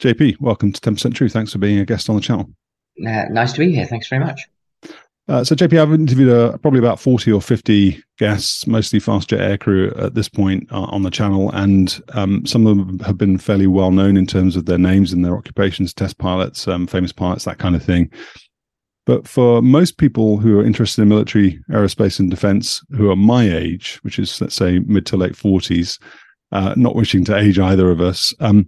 JP, welcome to 10% True. Thanks for being a guest on the channel. Uh, nice to be here. Thanks very much. Uh, so, JP, I've interviewed uh, probably about 40 or 50 guests, mostly fast jet aircrew at this point uh, on the channel. And um, some of them have been fairly well known in terms of their names and their occupations, test pilots, um, famous pilots, that kind of thing. But for most people who are interested in military aerospace and defense who are my age, which is, let's say, mid to late 40s, uh, not wishing to age either of us, um,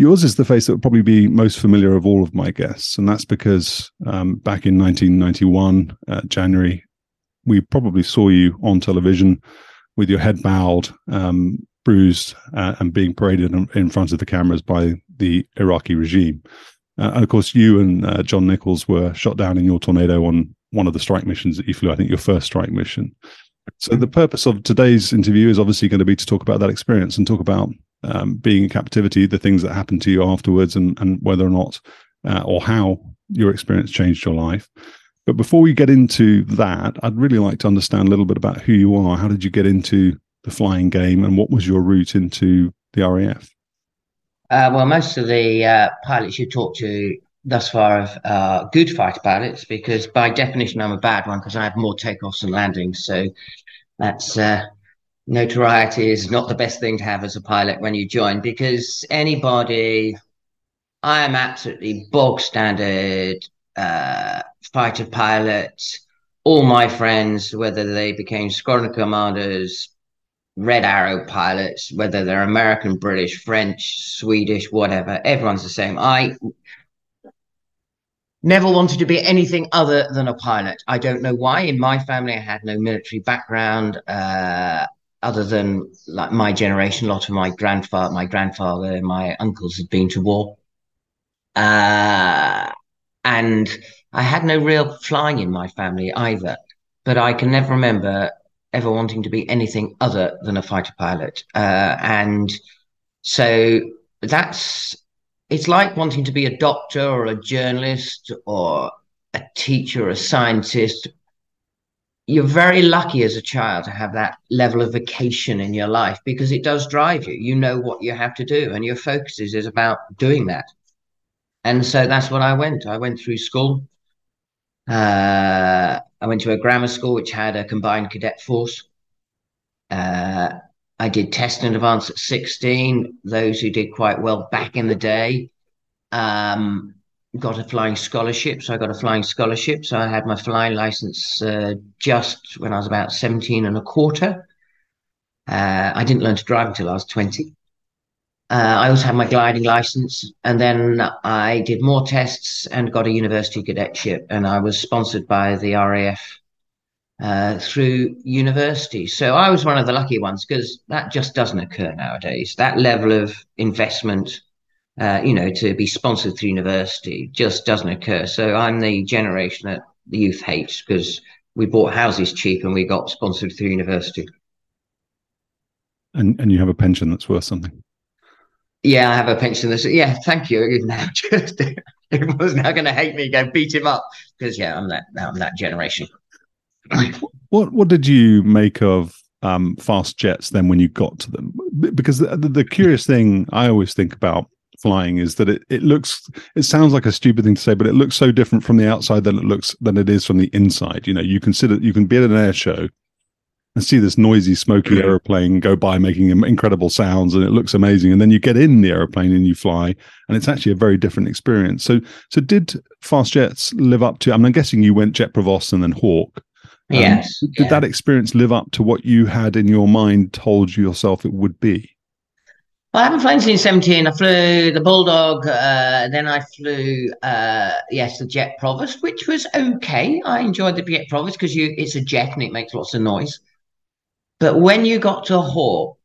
Yours is the face that would probably be most familiar of all of my guests, and that's because um, back in 1991, uh, January, we probably saw you on television with your head bowed, um, bruised, uh, and being paraded in, front of the cameras by the Iraqi regime. Uh, and of course, you and uh, John Nichols were shot down in your tornado on one of the strike missions that you flew. I think your first strike mission. So the purpose of today's interview is obviously going to be to talk about that experience and talk about um, being in captivity, the things that happened to you afterwards, and, and whether or not uh, or how your experience changed your life. But before we get into that, I'd really like to understand a little bit about who you are. How did you get into the flying game, and what was your route into the RAF? Uh, well, most of the uh, pilots you talk to thus far are uh, good fighter pilots because, by definition, I'm a bad one because I have more takeoffs and landings. So that's uh, notoriety is not the best thing to have as a pilot when you join because anybody, I am absolutely bog standard uh, fighter pilot. All my friends, whether they became squadron commanders, Red Arrow pilots, whether they're American, British, French, Swedish, whatever, everyone's the same. I never wanted to be anything other than a pilot. I don't know why. In my family, I had no military background. Uh, other than like my generation, a lot of my grandfather, my grandfather, my uncles had been to war. Uh, and I had no real flying in my family either. But I can never remember ever wanting to be anything other than a fighter pilot. Uh, and so that's it's like wanting to be a doctor or a journalist or a teacher or a scientist you're very lucky as a child to have that level of vacation in your life because it does drive you. You know what you have to do, and your focus is, is about doing that. And so that's what I went. I went through school. Uh, I went to a grammar school which had a combined cadet force. Uh, I did test and advance at 16. Those who did quite well back in the day. Um, got a flying scholarship. So I got a flying scholarship. So I had my flying license uh, just when I was about 17 and a quarter. Uh, I didn't learn to drive until I was 20. Uh, I also had my gliding license, and then I did more tests and got a university cadetship, and I was sponsored by the RAF uh, through university. So I was one of the lucky ones because that just doesn't occur nowadays. That level of investment uh, you know, to be sponsored through university just doesn't occur. So I'm the generation that the youth hates because we bought houses cheap and we got sponsored through university. And and you have a pension that's worth something. Yeah, I have a pension that's yeah. Thank you. Now, just everyone's now going to hate me. Go beat him up because yeah, I'm that I'm that generation. what what did you make of um, fast jets then when you got to them? Because the, the, the curious thing I always think about flying is that it, it looks it sounds like a stupid thing to say but it looks so different from the outside than it looks than it is from the inside. You know you consider you can be at an air show and see this noisy smoky mm-hmm. aeroplane go by making incredible sounds and it looks amazing and then you get in the aeroplane and you fly and it's actually a very different experience. So so did fast jets live up to I mean, i'm guessing you went jet provost and then hawk. Um, yes. did yeah. that experience live up to what you had in your mind told yourself it would be I haven't flown since 17. I flew the Bulldog, uh, then I flew, uh, yes, the Jet Provost, which was okay. I enjoyed the Jet Provost because you it's a jet and it makes lots of noise. But when you got to Hawk,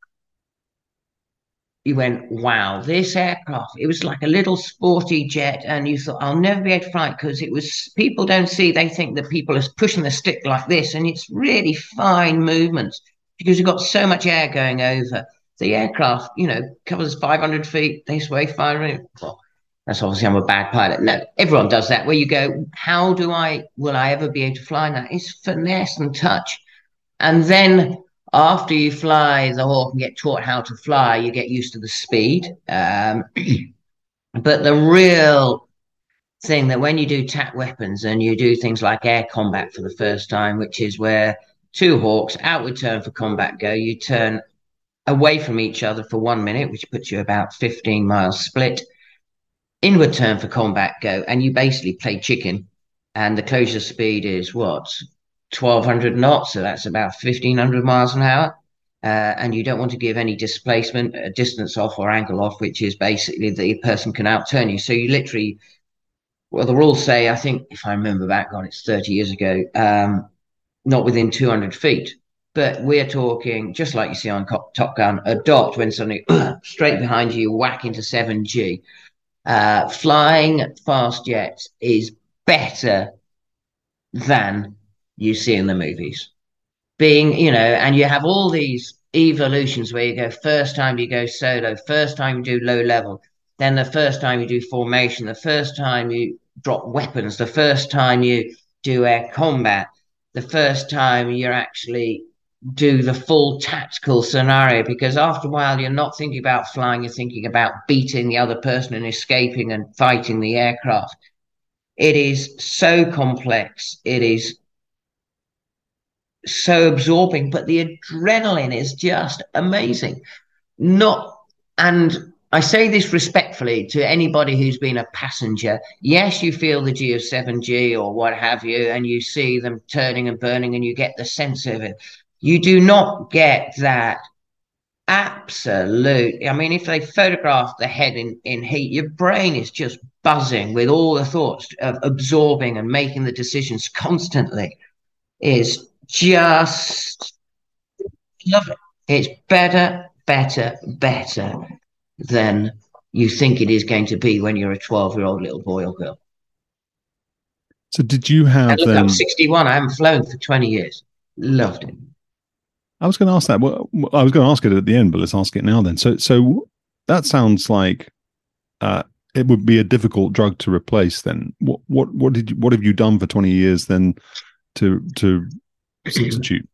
you went, wow, this aircraft, it was like a little sporty jet. And you thought, I'll never be able to fly because it was, people don't see, they think that people are pushing the stick like this. And it's really fine movements because you've got so much air going over the aircraft, you know, covers 500 feet this way, 500. Well, that's obviously I'm a bad pilot. No, everyone does that. Where you go, how do I, will I ever be able to fly that? It's finesse and touch. And then after you fly the hawk and get taught how to fly, you get used to the speed. Um, but the real thing that when you do TAC weapons and you do things like air combat for the first time, which is where two hawks outward turn for combat go, you turn away from each other for one minute, which puts you about 15 miles split. Inward turn for combat go, and you basically play chicken. And the closure speed is what? 1200 knots. So that's about 1500 miles an hour. Uh, and you don't want to give any displacement, uh, distance off or angle off, which is basically the person can outturn you. So you literally, well, the rules say, I think, if I remember back on, it's 30 years ago, um, not within 200 feet. But we're talking, just like you see on Top Gun, a dot when suddenly straight behind you, whack into 7G. Uh, flying fast jets is better than you see in the movies. Being, you know, and you have all these evolutions where you go first time you go solo, first time you do low level, then the first time you do formation, the first time you drop weapons, the first time you do air combat, the first time you're actually do the full tactical scenario because after a while you're not thinking about flying you're thinking about beating the other person and escaping and fighting the aircraft it is so complex it is so absorbing but the adrenaline is just amazing not and I say this respectfully to anybody who's been a passenger. Yes, you feel the G of 7G or what have you, and you see them turning and burning, and you get the sense of it. You do not get that absolute. I mean, if they photograph the head in, in heat, your brain is just buzzing with all the thoughts of absorbing and making the decisions constantly. Is just love it. It's better, better, better than you think it is going to be when you're a 12 year old little boy or girl. So, did you have? Look, um... I'm 61. I haven't flown for 20 years. Loved it. I was going to ask that. Well, I was going to ask it at the end, but let's ask it now then. So, so that sounds like uh, it would be a difficult drug to replace. Then, what what what did you, what have you done for twenty years then to to substitute?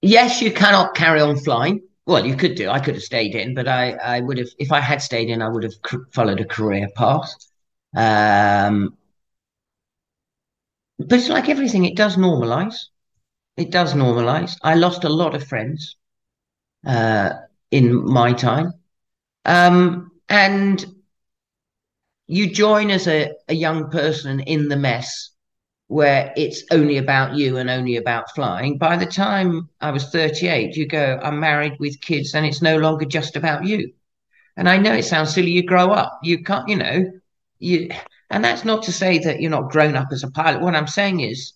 Yes, you cannot carry on flying. Well, you could do. I could have stayed in, but I I would have if I had stayed in, I would have followed a career path. Um, but it's like everything; it does normalize it does normalize. I lost a lot of friends uh, in my time. Um, and you join as a, a young person in the mess where it's only about you and only about flying. By the time I was 38, you go, I'm married with kids and it's no longer just about you. And I know it sounds silly, you grow up. You can't, you know, you and that's not to say that you're not grown up as a pilot. What I'm saying is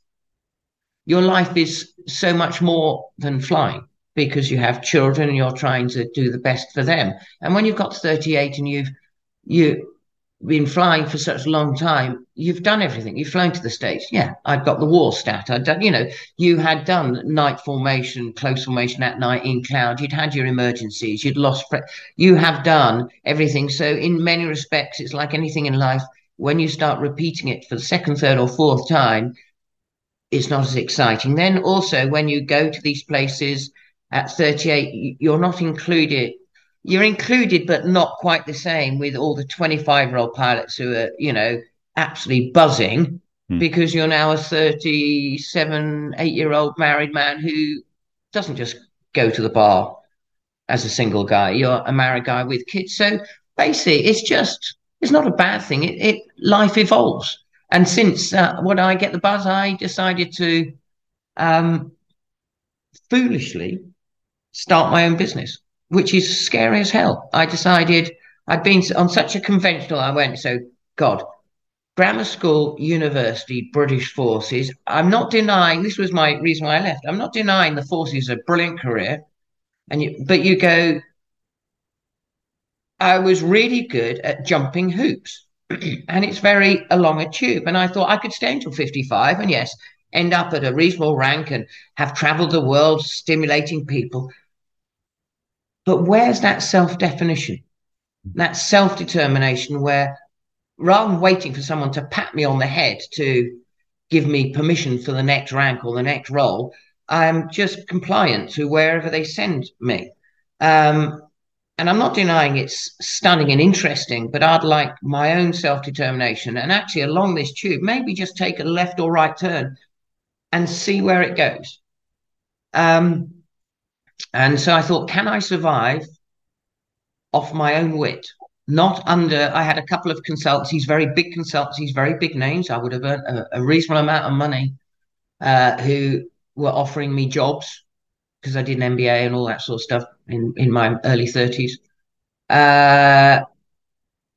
your life is so much more than flying because you have children and you're trying to do the best for them. And when you've got 38 and you've you been flying for such a long time, you've done everything. You've flown to the States. Yeah, I've got the war stat. I'd done, you know, you had done night formation, close formation at night in cloud. You'd had your emergencies. You'd lost, pre- you have done everything. So in many respects, it's like anything in life. When you start repeating it for the second, third, or fourth time, it's not as exciting. Then also, when you go to these places at 38, you're not included. you're included, but not quite the same with all the 25 year old pilots who are, you know, absolutely buzzing hmm. because you're now a 37, eight year old married man who doesn't just go to the bar as a single guy. You're a married guy with kids. So basically, it's just, it's not a bad thing. It, it life evolves. And since uh, when I get the buzz, I decided to um, foolishly start my own business, which is scary as hell. I decided I'd been on such a conventional, I went, so God, grammar school, university, British forces. I'm not denying, this was my reason why I left. I'm not denying the forces a brilliant career. And you, but you go, I was really good at jumping hoops. and it's very along a tube. And I thought I could stay until 55 and yes, end up at a reasonable rank and have traveled the world stimulating people. But where's that self definition, that self determination where rather than waiting for someone to pat me on the head to give me permission for the next rank or the next role, I'm just compliant to wherever they send me. Um, and I'm not denying it's stunning and interesting, but I'd like my own self determination and actually along this tube, maybe just take a left or right turn and see where it goes. Um, and so I thought, can I survive off my own wit? Not under, I had a couple of consultancies, very big consultancies, very big names. I would have earned a, a reasonable amount of money uh, who were offering me jobs because I did an MBA and all that sort of stuff in, in my early 30s. Uh,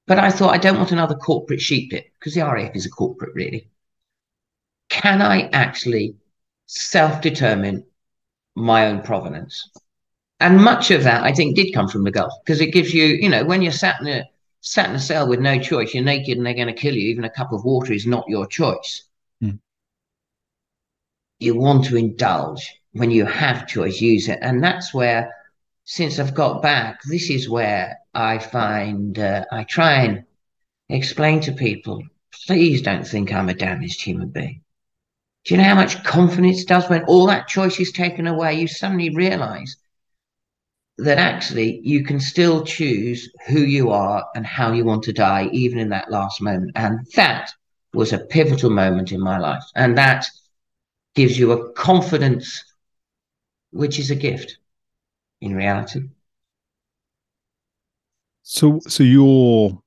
but I thought I don't want another corporate sheep pit because the RAF is a corporate, really. Can I actually self determine my own provenance? And much of that, I think, did come from the Gulf because it gives you, you know, when you're sat in a sat in a cell with no choice, you're naked and they're going to kill you. Even a cup of water is not your choice. Mm. You want to indulge when you have choice, use it, and that's where since I've got back, this is where I find uh, I try and explain to people please don't think I'm a damaged human being. Do you know how much confidence does when all that choice is taken away? You suddenly realize that actually you can still choose who you are and how you want to die, even in that last moment. And that was a pivotal moment in my life. And that gives you a confidence, which is a gift in reality. So, so your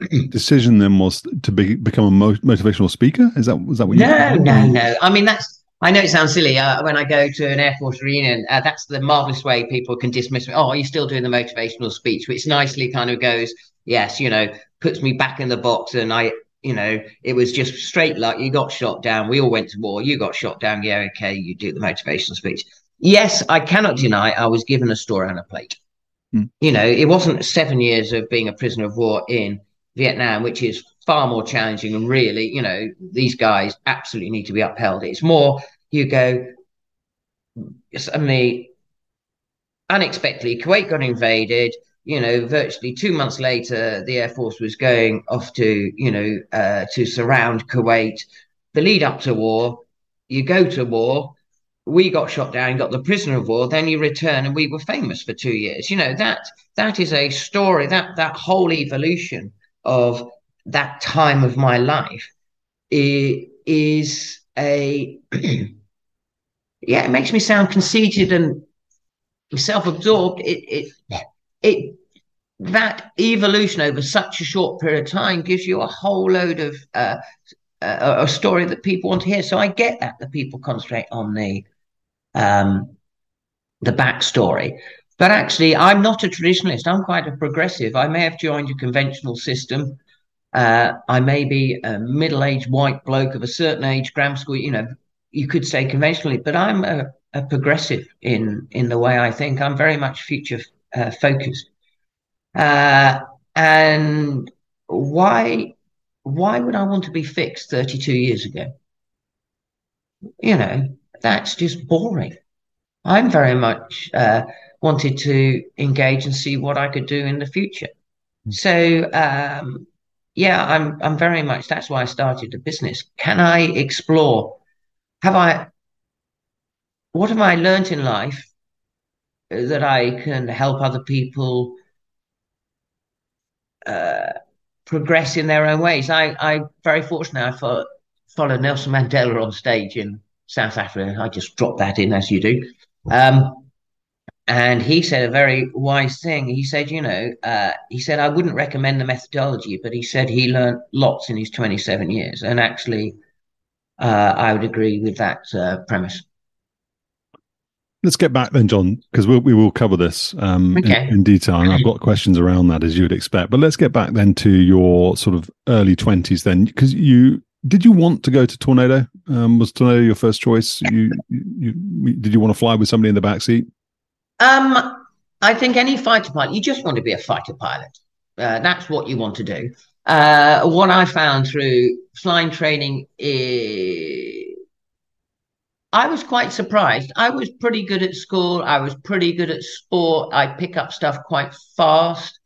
decision then was to be, become a motivational speaker? Is that was that what? No, you no, no. No. I mean, that's. I know it sounds silly. Uh, when I go to an Air Force reunion, uh, that's the marvelous way people can dismiss me. Oh, you're still doing the motivational speech, which nicely kind of goes, yes, you know, puts me back in the box, and I, you know, it was just straight luck. You got shot down. We all went to war. You got shot down. Yeah, okay. You do the motivational speech yes, I cannot deny I was given a store on a plate. Mm. You know, it wasn't seven years of being a prisoner of war in Vietnam, which is far more challenging. And really, you know, these guys absolutely need to be upheld. It's more you go suddenly, unexpectedly, Kuwait got invaded. You know, virtually two months later, the Air Force was going off to, you know, uh, to surround Kuwait. The lead up to war, you go to war, we got shot down, got the prisoner of war, then you return and we were famous for two years. You know, that that is a story, that that whole evolution of that time of my life is a yeah, it makes me sound conceited and self-absorbed. It it it that evolution over such a short period of time gives you a whole load of uh, a, a, story that people want to hear. So I get that the people concentrate on the um, the backstory. But actually, I'm not a traditionalist. I'm quite a progressive. I may have joined a conventional system. Uh, I may be a middle-aged white bloke of a certain age, grammar school. You know, you could say conventionally, but I'm a, a progressive in in the way I think. I'm very much future uh, focused. Uh, and why why would I want to be fixed 32 years ago? You know, that's just boring. I'm very much uh, wanted to engage and see what I could do in the future. Hmm. So um, yeah, I'm I'm very much that's why I started the business. Can I explore? Have I what have I learned in life that I can help other people uh, progress in their own ways. I, I'm very fortunate. I follow, followed Nelson Mandela on stage in South Africa. I just dropped that in as you do. Um, and he said a very wise thing. He said, you know, uh, he said, I wouldn't recommend the methodology, but he said he learned lots in his 27 years. And actually, uh, I would agree with that uh, premise. Let's get back then, John, because we'll, we will cover this um, okay. in, in, detail. And I've got questions around that, as you would expect. But let's get back then to your sort of early 20s then, because you did you want to go to Tornado? Um, was Tornado your first choice? You, you, you, did you want to fly with somebody in the back seat? Um, I think any fighter pilot, you just want to be a fighter pilot. Uh, that's what you want to do. Uh, what I found through flying training is I was quite surprised. I was pretty good at school. I was pretty good at sport. I pick up stuff quite fast.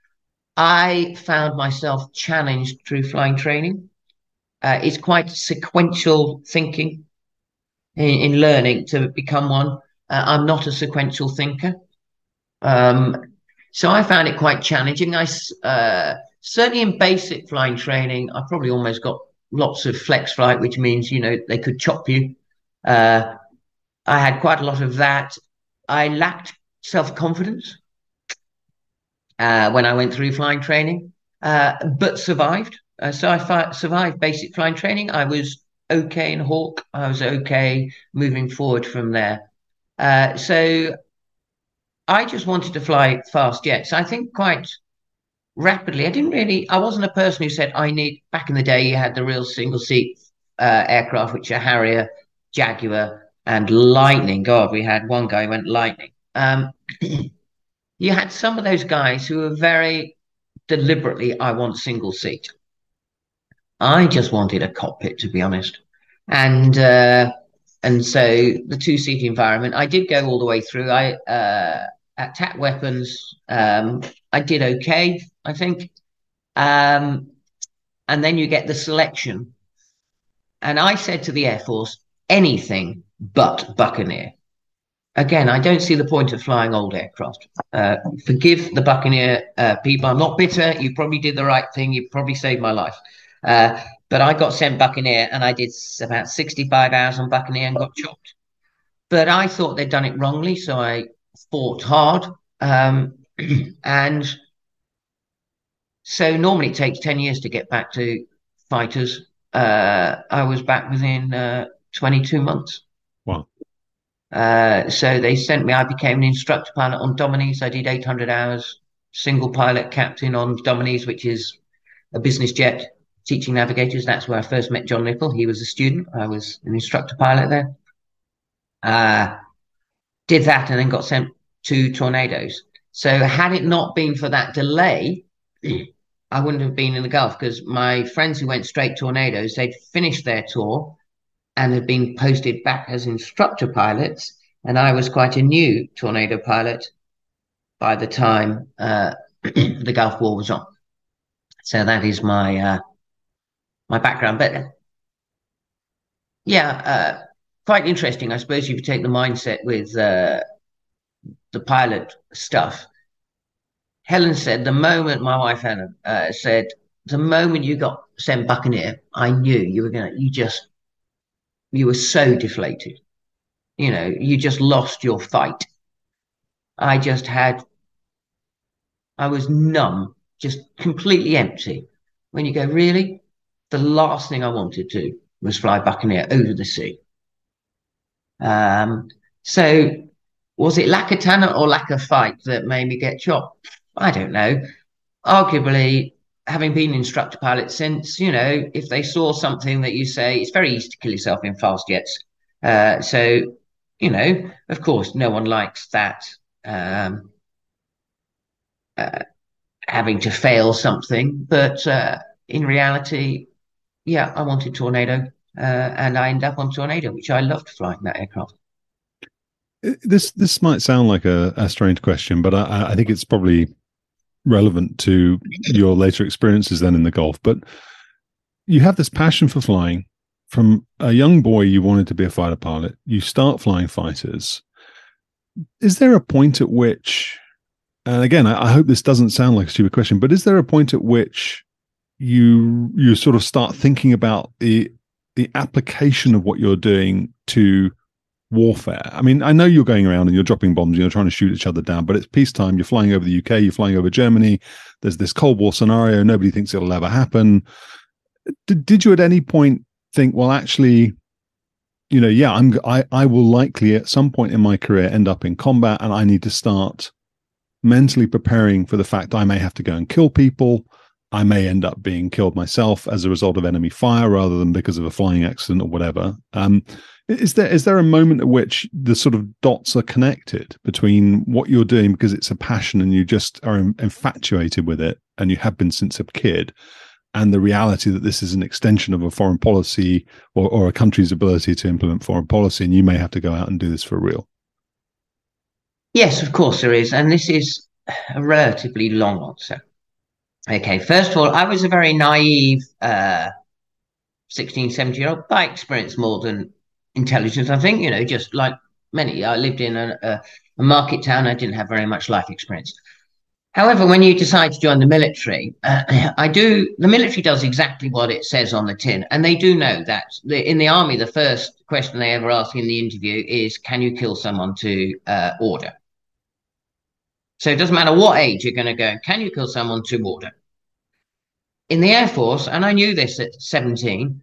I found myself challenged through flying training. Uh, it's quite sequential thinking in, in learning to become one. Uh, I'm not a sequential thinker. Um, so I found it quite challenging. I uh, certainly in basic flying training, I probably almost got lots of flex flight, which means you know they could chop you. Uh, I had quite a lot of that. I lacked self confidence uh, when I went through flying training, uh, but survived. Uh, so I fi- survived basic flying training. I was okay in Hawk. I was okay moving forward from there. Uh, so I just wanted to fly fast jets. I think quite rapidly. I didn't really. I wasn't a person who said I need. Back in the day, you had the real single seat uh, aircraft, which are Harrier, Jaguar, and Lightning. God, we had one guy went Lightning. Um, you had some of those guys who were very deliberately. I want single seat. I just wanted a cockpit, to be honest, and. Uh, and so the two seat environment, I did go all the way through. I uh, at Weapons, um, I did okay, I think. Um, and then you get the selection. And I said to the Air Force, anything but Buccaneer. Again, I don't see the point of flying old aircraft. Uh, forgive the Buccaneer uh, people. I'm not bitter. You probably did the right thing. You probably saved my life. Uh, but I got sent Buccaneer and I did about 65 hours on Buccaneer and got chopped. But I thought they'd done it wrongly. So I fought hard. Um, and so normally it takes 10 years to get back to fighters. Uh, I was back within uh, 22 months. Wow. Uh, so they sent me, I became an instructor pilot on Dominies. I did 800 hours, single pilot captain on Dominies, which is a business jet teaching navigators. That's where I first met John Little. He was a student. I was an instructor pilot there. Uh, did that and then got sent to tornadoes. So had it not been for that delay, I wouldn't have been in the Gulf because my friends who went straight tornadoes, they'd finished their tour and had been posted back as instructor pilots. And I was quite a new tornado pilot by the time uh, the Gulf War was on. So that is my uh, my background. But yeah, uh, quite interesting. I suppose if you take the mindset with uh, the pilot stuff, Helen said the moment my wife Helen uh, said the moment you got sent Buccaneer, I knew you were gonna. You just you were so deflated. You know, you just lost your fight. I just had. I was numb, just completely empty. When you go, really? The last thing I wanted to was fly Buccaneer over the sea. Um, so was it lack of talent or lack of fight that made me get chopped? I don't know. Arguably, having been instructor pilot since, you know, if they saw something that you say, it's very easy to kill yourself in fast jets. Uh, so, you know, of course, no one likes that. Um, uh, having to fail something, but uh, in reality, yeah, I wanted Tornado, uh, and I ended up on Tornado, which I loved flying that aircraft. This this might sound like a, a strange question, but I, I think it's probably relevant to your later experiences then in the Gulf. But you have this passion for flying. From a young boy, you wanted to be a fighter pilot. You start flying fighters. is there a point at which, and again, I, I hope this doesn't sound like a stupid question, but is there a point at which you you sort of start thinking about the the application of what you're doing to warfare. I mean, I know you're going around and you're dropping bombs, you're trying to shoot each other down, but it's peacetime. You're flying over the UK, you're flying over Germany. There's this Cold War scenario. Nobody thinks it'll ever happen. Did, did you at any point think, well, actually, you know, yeah, I'm I I will likely at some point in my career end up in combat, and I need to start mentally preparing for the fact I may have to go and kill people. I may end up being killed myself as a result of enemy fire rather than because of a flying accident or whatever. Um, is there is there a moment at which the sort of dots are connected between what you're doing because it's a passion and you just are infatuated with it and you have been since a kid, and the reality that this is an extension of a foreign policy or, or a country's ability to implement foreign policy, and you may have to go out and do this for real? Yes, of course there is, and this is a relatively long answer. Okay, first of all, I was a very naive uh, 16, 17 year old by experience more than intelligence. I think, you know, just like many, I lived in a, a, a market town. I didn't have very much life experience. However, when you decide to join the military, uh, I do. The military does exactly what it says on the tin, and they do know that. The, in the army, the first question they ever ask in the interview is, "Can you kill someone to uh, order?" So it doesn't matter what age you're going to go. Can you kill someone to order? In the Air Force, and I knew this at 17,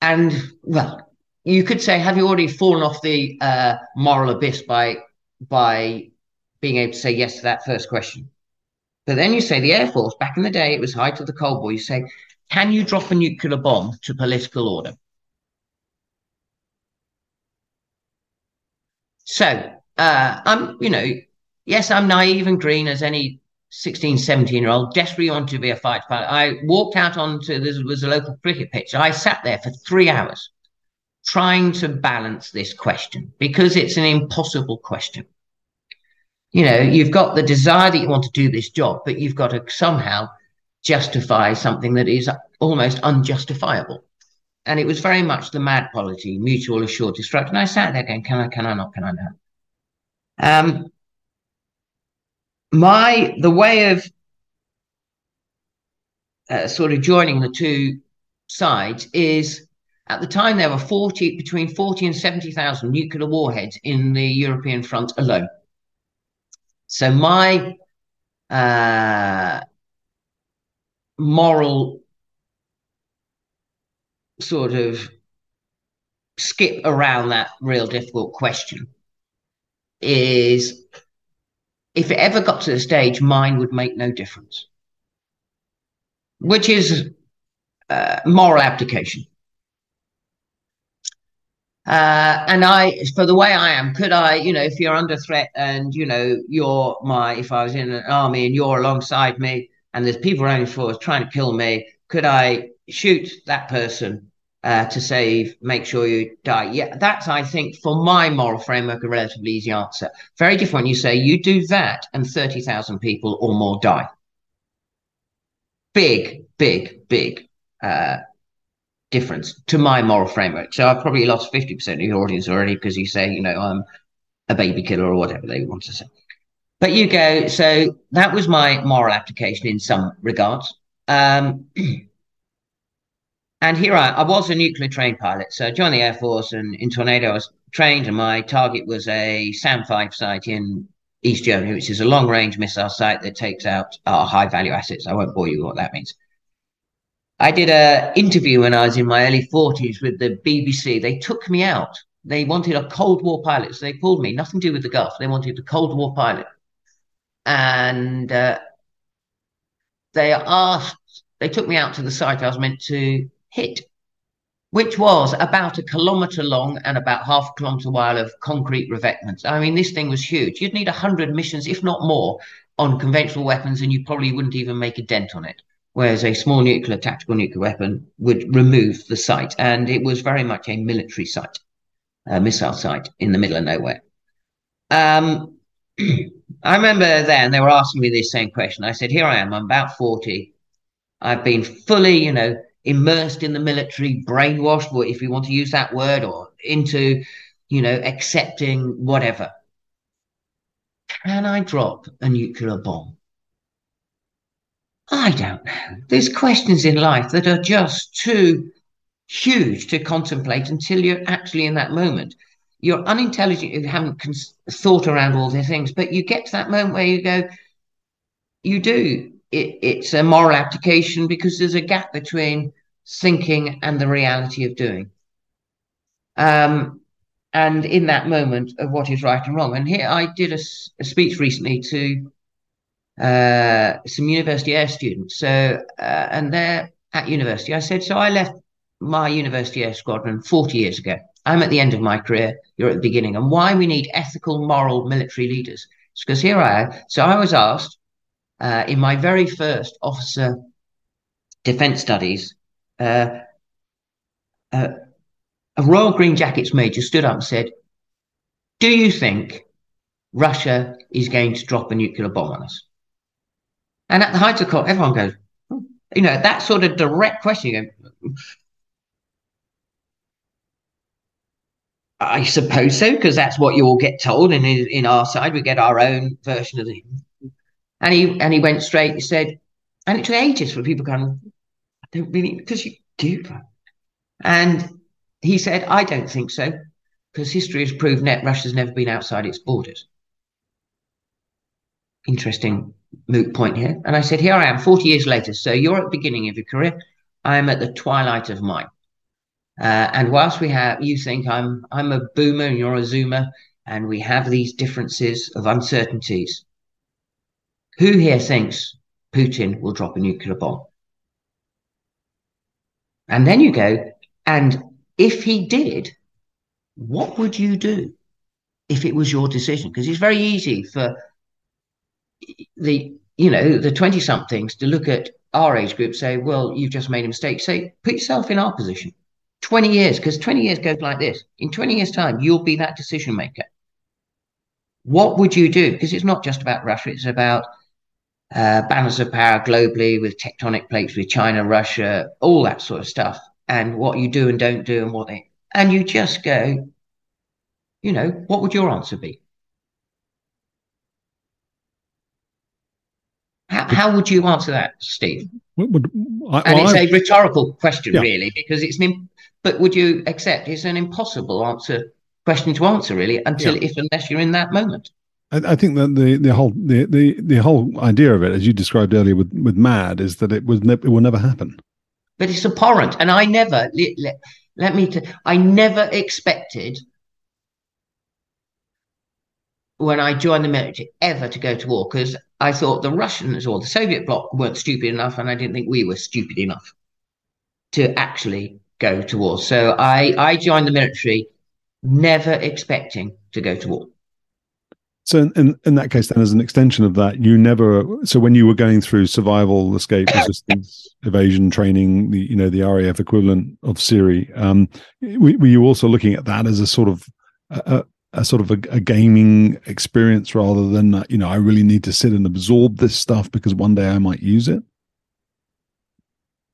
and well, you could say, have you already fallen off the uh, moral abyss by by being able to say yes to that first question? But then you say the Air Force, back in the day, it was height of the Cold War. You say, can you drop a nuclear bomb to political order? So uh, I'm, you know, yes, I'm naive and green as any 16, 17 year old, desperately wanted to be a fighter pilot. I walked out onto this was a local cricket pitch. I sat there for three hours trying to balance this question because it's an impossible question. You know, you've got the desire that you want to do this job, but you've got to somehow justify something that is almost unjustifiable. And it was very much the mad policy, mutual assured destruction. I sat there going, can I, can I not, can I not? Um, my the way of uh, sort of joining the two sides is at the time there were 40 between 40 and 70,000 nuclear warheads in the European front alone. So my uh, moral sort of skip around that real difficult question is if it ever got to the stage, mine would make no difference, which is uh, moral abdication. Uh, and I, for the way I am, could I, you know, if you're under threat and, you know, you're my, if I was in an army and you're alongside me and there's people running for trying to kill me, could I shoot that person uh, to save, make sure you die. Yeah, that's, I think, for my moral framework, a relatively easy answer. Very different when you say you do that and 30,000 people or more die. Big, big, big uh, difference to my moral framework. So I've probably lost 50% of your audience already because you say, you know, I'm a baby killer or whatever they want to say. But you go, so that was my moral application in some regards. Um, And here I, I was a nuclear trained pilot. So I joined the Air Force and in Tornado I was trained and my target was a SAM 5 site in East Germany, which is a long range missile site that takes out our high value assets. I won't bore you with what that means. I did a interview when I was in my early 40s with the BBC. They took me out. They wanted a Cold War pilot. So they pulled me, nothing to do with the Gulf. They wanted a Cold War pilot. And uh, they asked, they took me out to the site I was meant to hit, which was about a kilometre long and about half a kilometre wide of concrete revetments. I mean, this thing was huge. You'd need 100 missions, if not more, on conventional weapons, and you probably wouldn't even make a dent on it. Whereas a small nuclear, tactical nuclear weapon would remove the site. And it was very much a military site, a missile site in the middle of nowhere. Um, I remember then they were asking me this same question. I said, Here I am, I'm about 40. I've been fully, you know, immersed in the military, brainwashed, if you want to use that word, or into, you know, accepting whatever. Can I drop a nuclear bomb? I don't know. There's questions in life that are just too huge to contemplate until you're actually in that moment. You're unintelligent, you haven't cons- thought around all the things, but you get to that moment where you go, you do. It, it's a moral application because there's a gap between thinking and the reality of doing. Um, and in that moment of what is right and wrong. And here I did a, a speech recently to uh, some university air students. So, uh, and they're at university. I said, so I left my university air squadron 40 years ago. I'm at the end of my career. You're at the beginning. And why we need ethical, moral military leaders? It's because here I am. So I was asked uh, in my very first officer defense studies, uh, uh, a Royal Green Jackets major stood up and said, Do you think Russia is going to drop a nuclear bomb on us? And at the height of the call, everyone goes, hmm. you know, that sort of direct question. I suppose so, because that's what you all get told. And in, in our side, we get our own version of it. And he and he went straight. He said, and it took ages for people kind of, I don't really, because you do. And he said, I don't think so, because history has proved net Russia's never been outside its borders. Interesting moot point here. And I said, Here I am, 40 years later. So you're at the beginning of your career. I'm at the twilight of mine. Uh, and whilst we have, you think I'm, I'm a boomer and you're a zoomer, and we have these differences of uncertainties. Who here thinks Putin will drop a nuclear bomb? And then you go, and if he did, what would you do if it was your decision? Because it's very easy for the you know the 20 somethings to look at our age group say well you've just made a mistake. Say put yourself in our position. 20 years because 20 years goes like this. In 20 years time you'll be that decision maker. What would you do? Because it's not just about russia it's about uh, balance of power globally with tectonic plates with china russia all that sort of stuff and what you do and don't do and what they and you just go you know what would your answer be how, how would you answer that steve would, I, and it's I, a rhetorical question yeah. really because it's an but would you accept it's an impossible answer question to answer really until yeah. if unless you're in that moment I, think that the, the whole the, the the whole idea of it, as you described earlier with, with MAD, is that it was ne- it will never happen but it's abhorrent. And I never, let, let me, t- I never expected when I joined the military ever to go to war because I thought the Russians or the Soviet bloc weren't stupid enough, and I didn't think we were stupid enough to actually go to war. So I, I joined the military never expecting to go to war. So in, in that case, then, as an extension of that, you never. So when you were going through survival, escape, resistance, evasion training, the you know the RAF equivalent of SERE, um, were, were you also looking at that as a sort of a, a sort of a, a, gaming experience rather than uh, you know I really need to sit and absorb this stuff because one day I might use it?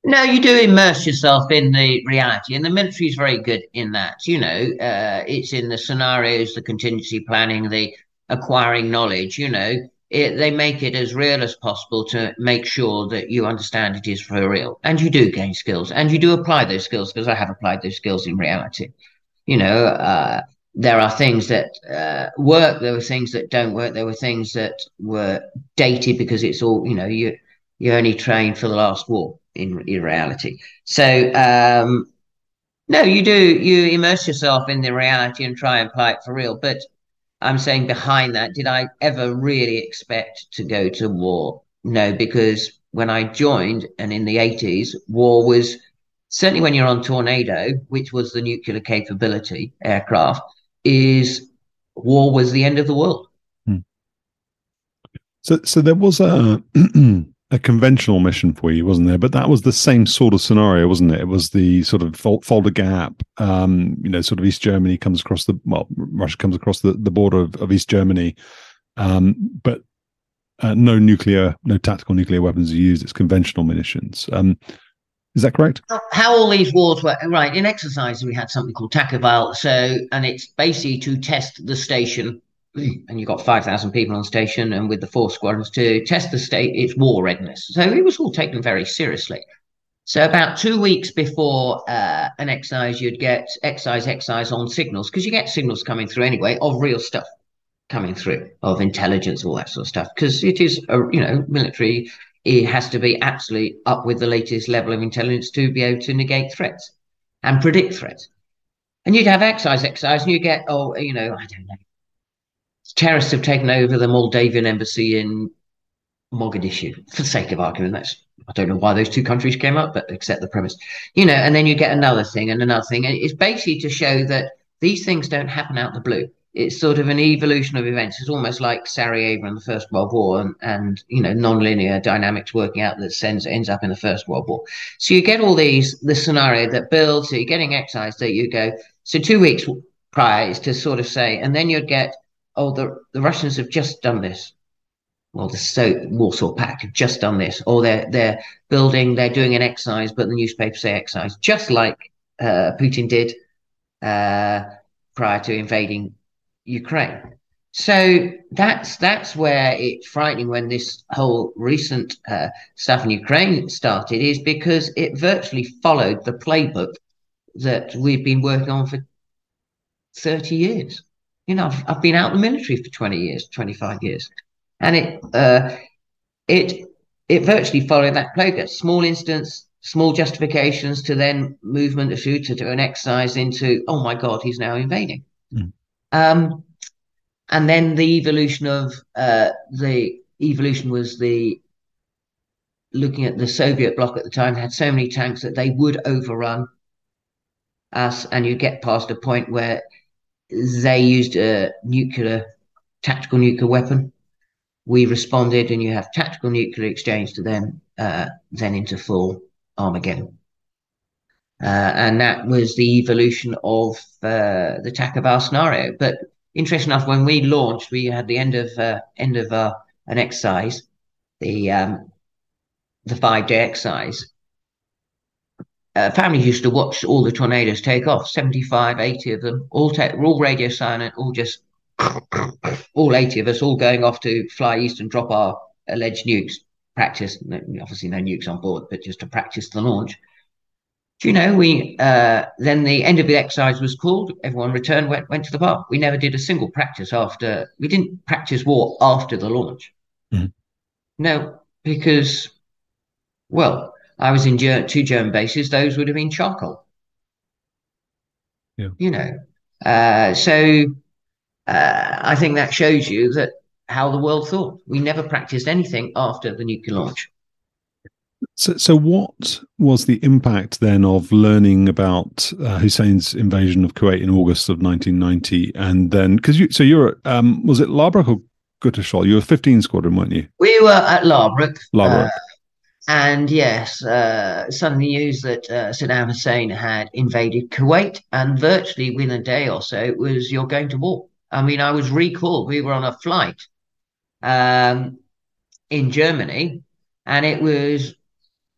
No, you do immerse yourself in the reality, and the military is very good in that. You know, uh, it's in the scenarios, the contingency planning, the acquiring knowledge, you know, it, they make it as real as possible to make sure that you understand it is for real. And you do gain skills and you do apply those skills because I have applied those skills in reality. You know, uh, there are things that uh, work, there were things that don't work, there were things that were dated because it's all, you know, you, you only train for the last war in, in reality. So, um, no, you do, you immerse yourself in the reality and try and apply it for real. But I'm saying behind that, did I ever really expect to go to war? No, because when I joined and in the 80s, war was certainly when you're on Tornado, which was the nuclear capability aircraft, is war was the end of the world. Hmm. So, so there was a a conventional mission for you, wasn't there? But that was the same sort of scenario, wasn't it? It was the sort of Fulda Gap, um, you know, sort of East Germany comes across the well, Russia comes across the, the border of, of East Germany, um, but uh, no nuclear, no tactical nuclear weapons are used. It's conventional munitions. Um, Is that correct? How all these wars were right in exercise, we had something called TACEVAL. So, and it's basically to test the station, and you've got five thousand people on station, and with the four squadrons to test the state its war readiness. So it was all taken very seriously. So about two weeks before uh, an exercise, you'd get exercise, exercise on signals because you get signals coming through anyway of real stuff coming through of intelligence, all that sort of stuff. Because it is, a, you know, military. It has to be absolutely up with the latest level of intelligence to be able to negate threats and predict threats. And you'd have exercise, exercise, and you get, oh, you know, I don't know. Terrorists have taken over the Moldavian embassy in Mogadishu, for the sake of argument. That's I don't know why those two countries came up, but accept the premise. You know, and then you get another thing and another thing. And it's basically to show that these things don't happen out the blue. It's sort of an evolution of events. It's almost like Sarajevo in the First World War and, and you know, non-linear dynamics working out that sends ends up in the First World War. So you get all these the scenario that builds, so you're getting exercise that you go. So two weeks prior is to sort of say, and then you'd get, oh, the, the Russians have just done this well, the so Warsaw Pact have just done this, or they're they're building, they're doing an exercise, but the newspapers say exercise, just like uh, Putin did uh, prior to invading Ukraine. So that's that's where it's frightening when this whole recent uh, stuff in Ukraine started, is because it virtually followed the playbook that we've been working on for thirty years. You know, I've, I've been out the military for twenty years, twenty five years and it uh, it it virtually followed that playbook. Small instance, small justifications to then movement of shooter to an exercise into oh my god, he's now invading. Mm. Um, and then the evolution of uh, the evolution was the looking at the Soviet bloc at the time had so many tanks that they would overrun us, and you get past a point where they used a nuclear tactical nuclear weapon we responded, and you have tactical nuclear exchange to them, uh, then into full Armageddon. Uh, and that was the evolution of uh, the TACEVAL scenario. But interesting enough, when we launched, we had the end of uh, end of an exercise, the um, the five day exercise. Uh, families used to watch all the tornadoes take off 75 80 of them all take all radio silent all just all 80 of us all going off to fly east and drop our alleged nukes, practice, obviously no nukes on board, but just to practice the launch. Do you know, we uh, then the end of the exercise was called, everyone returned, went, went to the park. We never did a single practice after, we didn't practice war after the launch. Mm-hmm. No, because, well, I was in Ger- two German bases, those would have been charcoal. Yeah. You know, uh, so uh, I think that shows you that how the world thought. We never practiced anything after the nuclear launch. So, so what was the impact then of learning about uh, Hussein's invasion of Kuwait in August of 1990, and then because you, so you're, um, was it Laarbruch or Gütersloh? You were 15 squadron, weren't you? We were at Laarbruch. Laarbruch. And yes, uh, suddenly news that uh, Saddam Hussein had invaded Kuwait, and virtually within a day or so, it was you're going to war. I mean, I was recalled. We were on a flight um, in Germany, and it was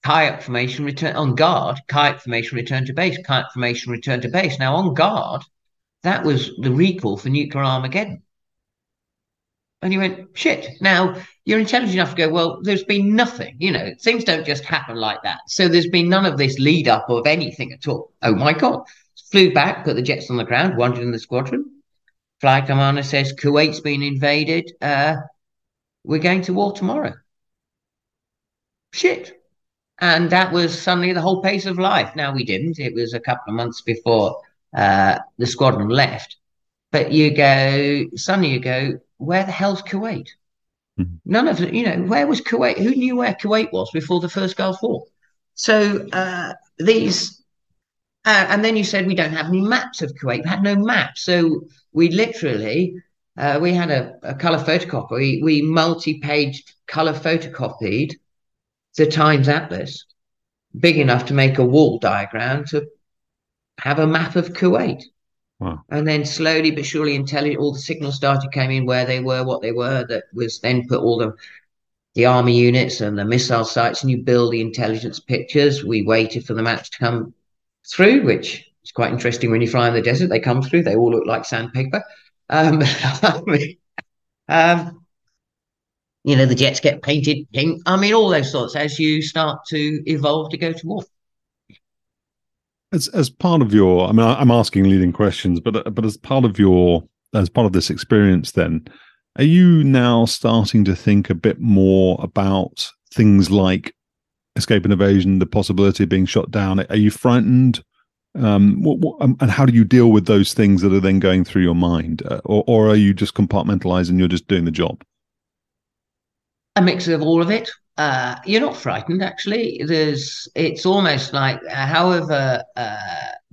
kayak formation return on guard, kayak formation return to base, kayak formation return to base. Now on guard, that was the recall for nuclear Armageddon. And you went, shit. Now you're intelligent enough to go, well, there's been nothing, you know, things don't just happen like that. So there's been none of this lead up of anything at all. Oh my God. Flew back, put the jets on the ground, wandered in the squadron, Flight commander says Kuwait's been invaded. Uh, we're going to war tomorrow. Shit. And that was suddenly the whole pace of life. Now we didn't. It was a couple of months before uh, the squadron left. But you go, suddenly you go, where the hell's Kuwait? Mm-hmm. None of it, you know, where was Kuwait? Who knew where Kuwait was before the first Gulf War? So uh, these uh, and then you said we don't have any maps of Kuwait. We had no maps. So we literally, uh, we had a, a color photocopy. We, we multi-page color photocopied the Times Atlas, big enough to make a wall diagram to have a map of Kuwait. And then slowly but surely, until all the signals started coming in where they were, what they were, that was then put all the the army units and the missile sites, and you build the intelligence pictures. We waited for the maps to come through, which is quite interesting when you fly in the desert. They come through, they all look like sandpaper. Um, um, you know, the jets get painted pink. I mean, all those sorts as you start to evolve to go to war. As as part of your, I mean, I'm asking leading questions, but but as part of your, as part of this experience, then, are you now starting to think a bit more about things like escape and evasion, the possibility of being shot down? Are you frightened? Um, what, what, um, and how do you deal with those things that are then going through your mind, uh, or or are you just compartmentalizing? You're just doing the job a mix of all of it. Uh, you're not frightened, actually. There's, it's almost like, uh, however uh,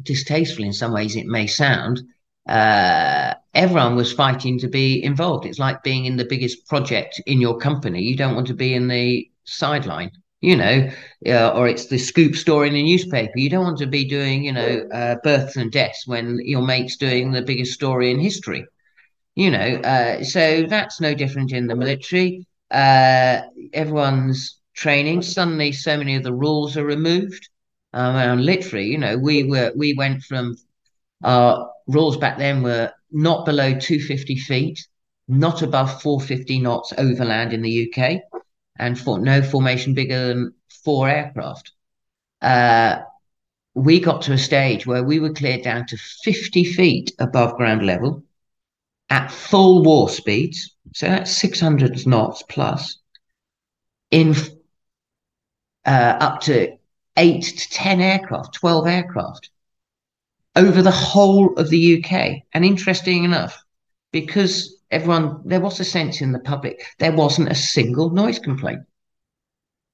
distasteful in some ways it may sound, uh, everyone was fighting to be involved. It's like being in the biggest project in your company. You don't want to be in the sideline, you know, uh, or it's the scoop story in the newspaper. You don't want to be doing, you know, uh, births and deaths when your mate's doing the biggest story in history. You know, so that's no different in the military uh, everyone's training. Suddenly, so many of the rules are removed. Um, and literally, you know, we were we went from our rules back then were not below 250 feet, not above 450 knots overland in the UK, and for no formation bigger than four aircraft. Uh, we got to a stage where we were cleared down to 50 feet above ground level at full war speeds so that's 600 knots plus in uh, up to eight to 10 aircraft, 12 aircraft over the whole of the UK. And interesting enough, because everyone, there was a sense in the public, there wasn't a single noise complaint.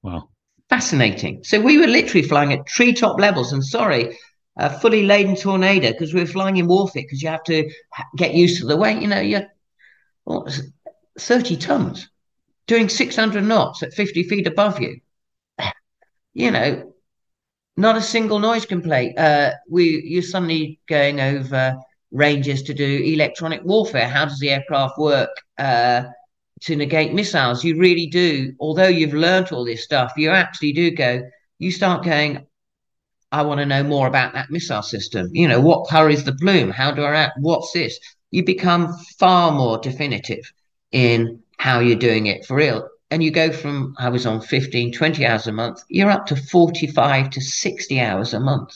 Wow. Fascinating. So we were literally flying at treetop levels. And sorry, a fully laden tornado because we were flying in warfare because you have to get used to the weight. You know, you're well, 30 tons doing 600 knots at 50 feet above you. You know, not a single noise complaint. Uh, we you're suddenly going over ranges to do electronic warfare. How does the aircraft work uh, to negate missiles? You really do. Although you've learned all this stuff, you actually do go. You start going. I want to know more about that missile system. You know, what color is the plume? How do I act? What's this? You become far more definitive in how you're doing it for real. And you go from, I was on 15, 20 hours a month, you're up to 45 to 60 hours a month.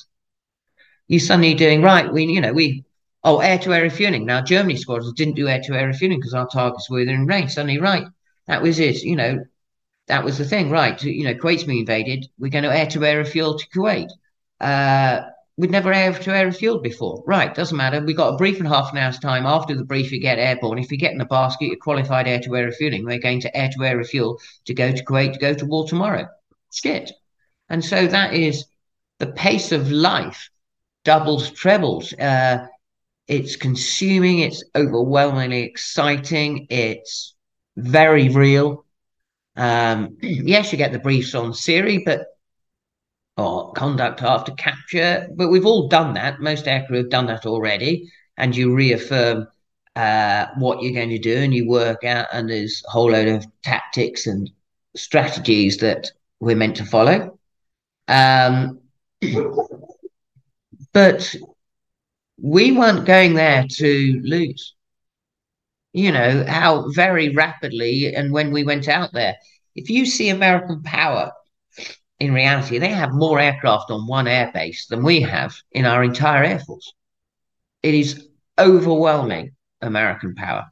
You're suddenly doing, right, we, you know, we, oh, air to air refueling. Now, Germany squadrons didn't do air to air refueling because our targets were within range. Suddenly, right, that was it. You know, that was the thing, right? You know, Kuwait's been invaded. We're going to air to air refuel to Kuwait. Uh, we'd never air to air refueled before. Right, doesn't matter. We got a brief in half an hour's time. After the brief, you get airborne. If you get in the basket, you're qualified air to air refueling. We're going to air to air refuel to go to Kuwait to go to war tomorrow. Shit. And so that is the pace of life doubles, trebles. Uh, it's consuming, it's overwhelmingly exciting, it's very real. Um, yes, you get the briefs on SERE, but or conduct after capture. But we've all done that. Most aircrew have done that already. And you reaffirm uh, what you're going to do and you work out, and there's a whole load of tactics and strategies that we're meant to follow. Um, but we weren't going there to lose. You know, how very rapidly, and when we went out there, if you see American power in reality, they have more aircraft on one airbase than we have in our entire air force. It is overwhelming American power.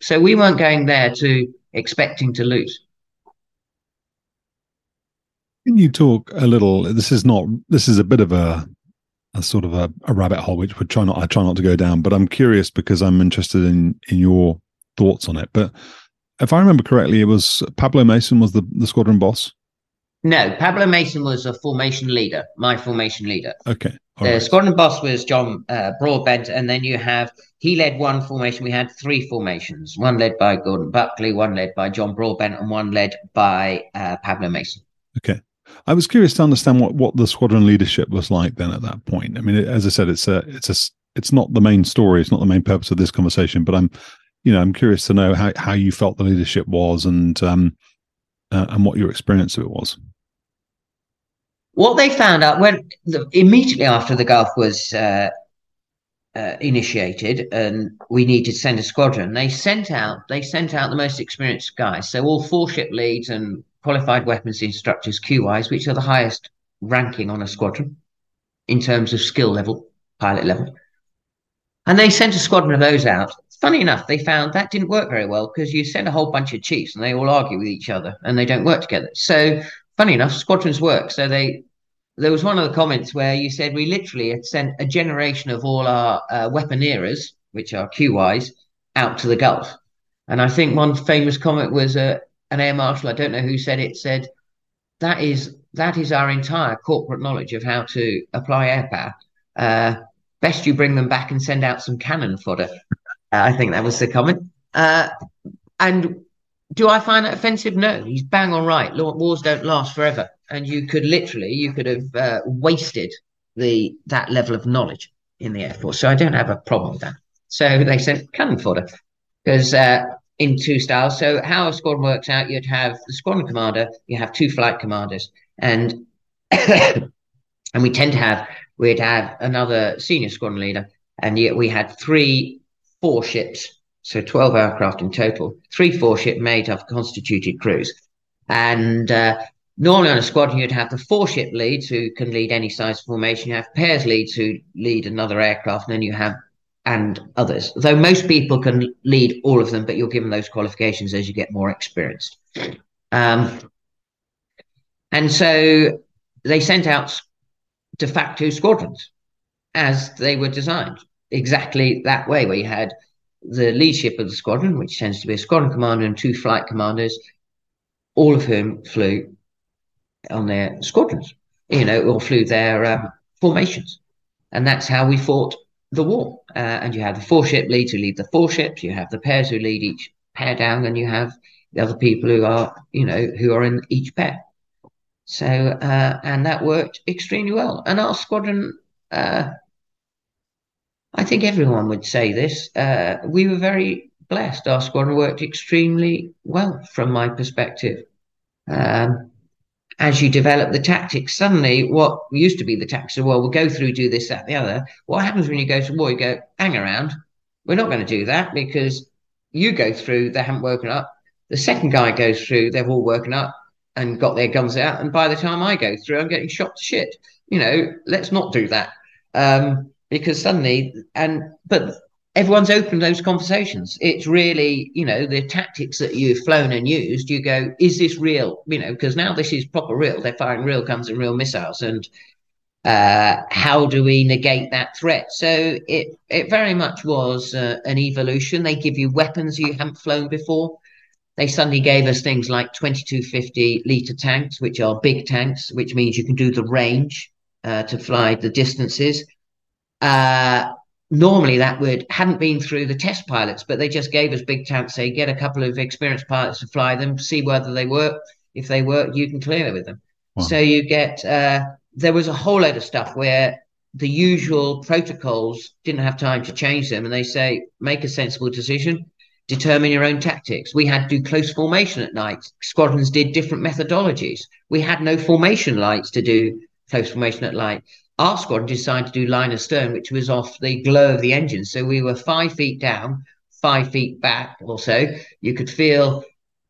So we weren't going there to expecting to lose. Can you talk a little? This is not. This is a bit of a, a sort of a, a rabbit hole, which would try not. I try not to go down, but I'm curious because I'm interested in in your thoughts on it. But if I remember correctly, it was Pablo Mason was the, the squadron boss. No, Pablo Mason was a formation leader, my formation leader. Okay. the right. squadron boss was John uh, Broadbent, and then you have he led one formation. We had three formations: one led by Gordon Buckley, one led by John Broadbent, and one led by uh, Pablo Mason. Okay. I was curious to understand what, what the squadron leadership was like then at that point. I mean, as I said, it's a it's a it's not the main story. It's not the main purpose of this conversation. But I'm you know, I'm curious to know how, how you felt the leadership was and um, uh, and what your experience of it was. What they found out when the, immediately after the Gulf was uh, uh, initiated and we needed to send a squadron, they sent out they sent out the most experienced guys. So all four ship leads and qualified weapons instructors, QWIs, which are the highest ranking on a squadron in terms of skill level, pilot level. And they sent a squadron of those out. Funny enough, they found that didn't work very well because you send a whole bunch of chiefs and they all argue with each other and they don't work together. So, funny enough, squadrons work. So they there was one of the comments where you said we literally had sent a generation of all our uh, which are QWIs, out to the Gulf. And I think one famous comment was uh, an air marshal, I don't know who said it, said that is that is our entire corporate knowledge of how to apply air power. Uh, best you bring them back and send out some cannon fodder. Uh, I think that was the comment. Uh, and do I find that offensive? No, he's bang on right. Wars don't last forever, and you could literally you could have uh, wasted the that level of knowledge in the air force. So I don't have a problem with that. So they sent cannon fodder because uh, in two styles. So how a squadron works out, you'd have the squadron commander, you have two flight commanders, and and we tend to have we'd have another senior squadron leader, and yet we had three four ships so 12 aircraft in total, three four ship made of constituted crews. And uh, normally on a squadron, you'd have the four ship leads who can lead any size formation. You have pairs leads who lead another aircraft, and then you have and others. Though most people can lead all of them, but you're given those qualifications as you get more experienced. Um, and so they sent out de facto squadrons as they were designed exactly that way, where you had the leadership of the squadron, which tends to be a squadron commander and two flight commanders, all of whom flew on their squadrons, you know, or flew their um, formations. And that's how we fought the war. Uh, and you have the four ship leads who lead the four ships, you have the pairs who lead each pair down, and you have the other people who are, you know, who are in each pair. So, uh, and that worked extremely well. And our squadron, uh, I think everyone would say this. Uh, we were very blessed. Our squadron worked extremely well from my perspective. Um, as you develop the tactics, suddenly what used to be the tactics of, well, we'll go through, do this, that, the other. What happens when you go to war? You go, hang around. We're not going to do that because you go through, they haven't woken up. The second guy goes through, they've all woken up and got their guns out. And by the time I go through, I'm getting shot to shit. You know, let's not do that. Um, because suddenly and but everyone's open those conversations. It's really you know the tactics that you've flown and used you go is this real? You know because now this is proper real. They're firing real guns and real missiles and uh, how do we negate that threat? So it it very much was uh, an evolution. They give you weapons you haven't flown before. They suddenly gave us things like 2250 liter tanks which are big tanks which means you can do the range uh, to fly the distances uh, normally that would hadn't been through the test pilots, but they just gave us big chance. Say, get a couple of experienced pilots to fly them, see whether they work. If they work, you can clear it with them. Wow. So you get uh, there was a whole load of stuff where the usual protocols didn't have time to change them, and they say make a sensible decision, determine your own tactics. We had to do close formation at night. Squadrons did different methodologies. We had no formation lights to do close formation at night our squadron decided to do line of stern, which was off the glow of the engine. So we were five feet down, five feet back or so. You could feel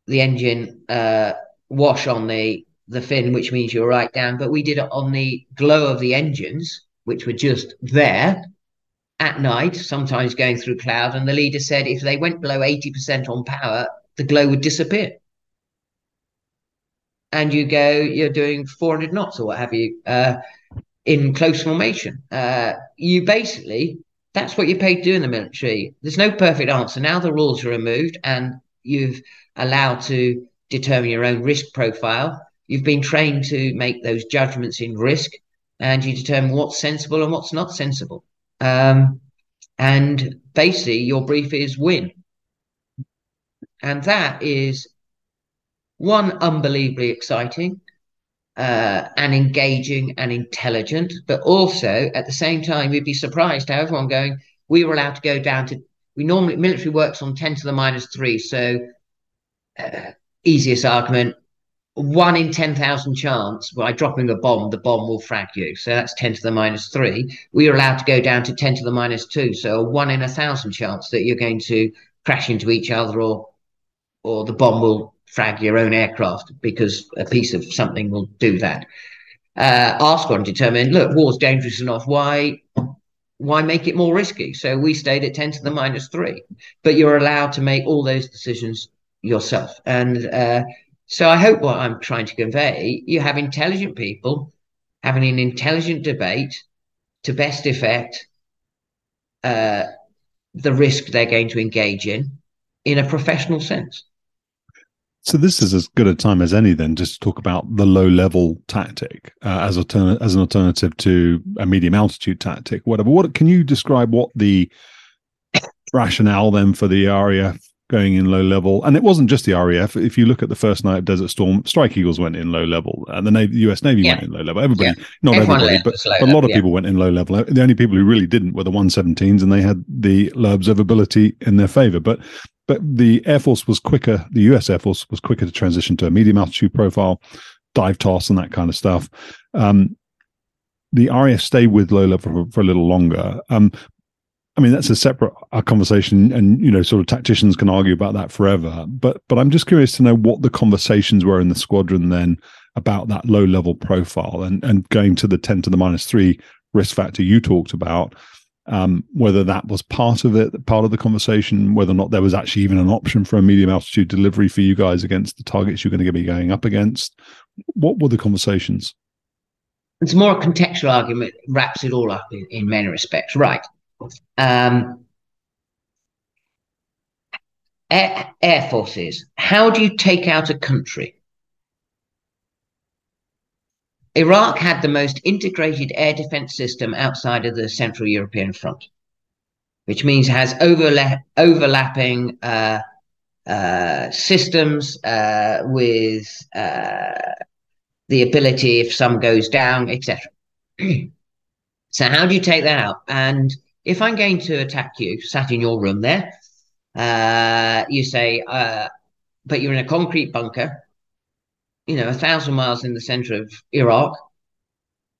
the engine uh, wash on the the fin, which means you're right down. But we did it on the glow of the engines, which were just there at night, sometimes going through cloud. And the leader said if they went below 80% on power, the glow would disappear. And you go, you're doing 400 knots or what have you. Uh, in close formation. Uh, you basically, that's what you're paid to do in the military. There's no perfect answer. Now the rules are removed and you've allowed to determine your own risk profile. You've been trained to make those judgments in risk and you determine what's sensible and what's not sensible. Um, and basically, your brief is win. And that is one, unbelievably exciting uh, and engaging and intelligent, but also at the same time, you'd be surprised how everyone going, we were allowed to go down to, we normally military works on 10 to the minus three. So uh, easiest argument, one in 10,000 chance by dropping a bomb, the bomb will frag you. So that's 10 to the minus three. We are allowed to go down to 10 to the minus two. So a one in a thousand chance that you're going to crash into each other or or the bomb will frag your own aircraft because a piece of something will do that. Uh, our squadron determined, look, war's dangerous enough. Why why make it more risky? So we stayed at 10 to the minus three, but you're allowed to make all those decisions yourself. And uh, so I hope what I'm trying to convey, you have intelligent people having an intelligent debate to best effect uh, the risk they're going to engage in in a professional sense. So this is as good a time as any then just to talk about the low level tactic uh, as altern- as an alternative to a medium altitude tactic, whatever. What can you describe what the rationale then for the RAF going in low level? And it wasn't just the RAF. If you look at the first night of Desert Storm, Strike Eagles went in low level, and the Navy, US Navy yeah. went in low level. Everybody, yeah. not Everyone everybody, but, but a lot of yeah. people went in low level. The only people who really didn't were the 117s, and they had the low observability in their favor. But but the Air Force was quicker, the US Air Force was quicker to transition to a medium altitude profile, dive toss, and that kind of stuff. Um, the RAF stayed with level for, for a little longer. Um, I mean, that's a separate uh, conversation, and you know, sort of tacticians can argue about that forever. But but I'm just curious to know what the conversations were in the squadron then about that low level profile and and going to the 10 to the minus three risk factor you talked about um, whether that was part of it, part of the conversation, whether or not there was actually even an option for a medium altitude delivery for you guys against the targets you're going to be going up against. What were the conversations? It's more a contextual argument, wraps it all up in, in many respects. Right. Um, air, air forces, how do you take out a country? Iraq had the most integrated air defense system outside of the Central European front, which means it has overla- overlapping uh, uh, systems uh, with uh, the ability, if some goes down, etc. so, how do you take that out? And if I'm going to attack you, sat in your room there, uh, you say, uh, but you're in a concrete bunker you know, a thousand miles in the center of Iraq,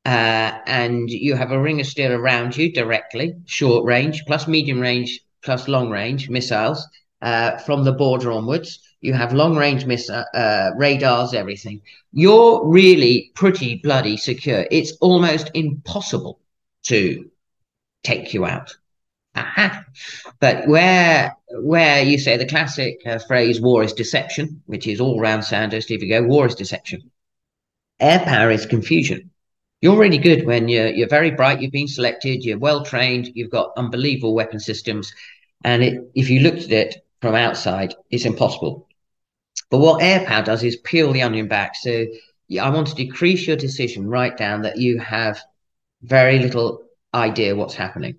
uh, and you have a ring of steel around you directly, short range, plus medium range, plus long range missiles uh, from the border onwards. You have long range missile uh, radars, everything. You're really pretty bloody secure. It's almost impossible to take you out. But where where you say the classic uh, phrase "war is deception," which is all round Sandhurst, Stevie go, war is deception. Air power is confusion. You're really good when you're you're very bright. You've been selected. You're well trained. You've got unbelievable weapon systems, and it, if you looked at it from outside, it's impossible. But what air power does is peel the onion back. So I want to decrease your decision right down that you have very little idea what's happening.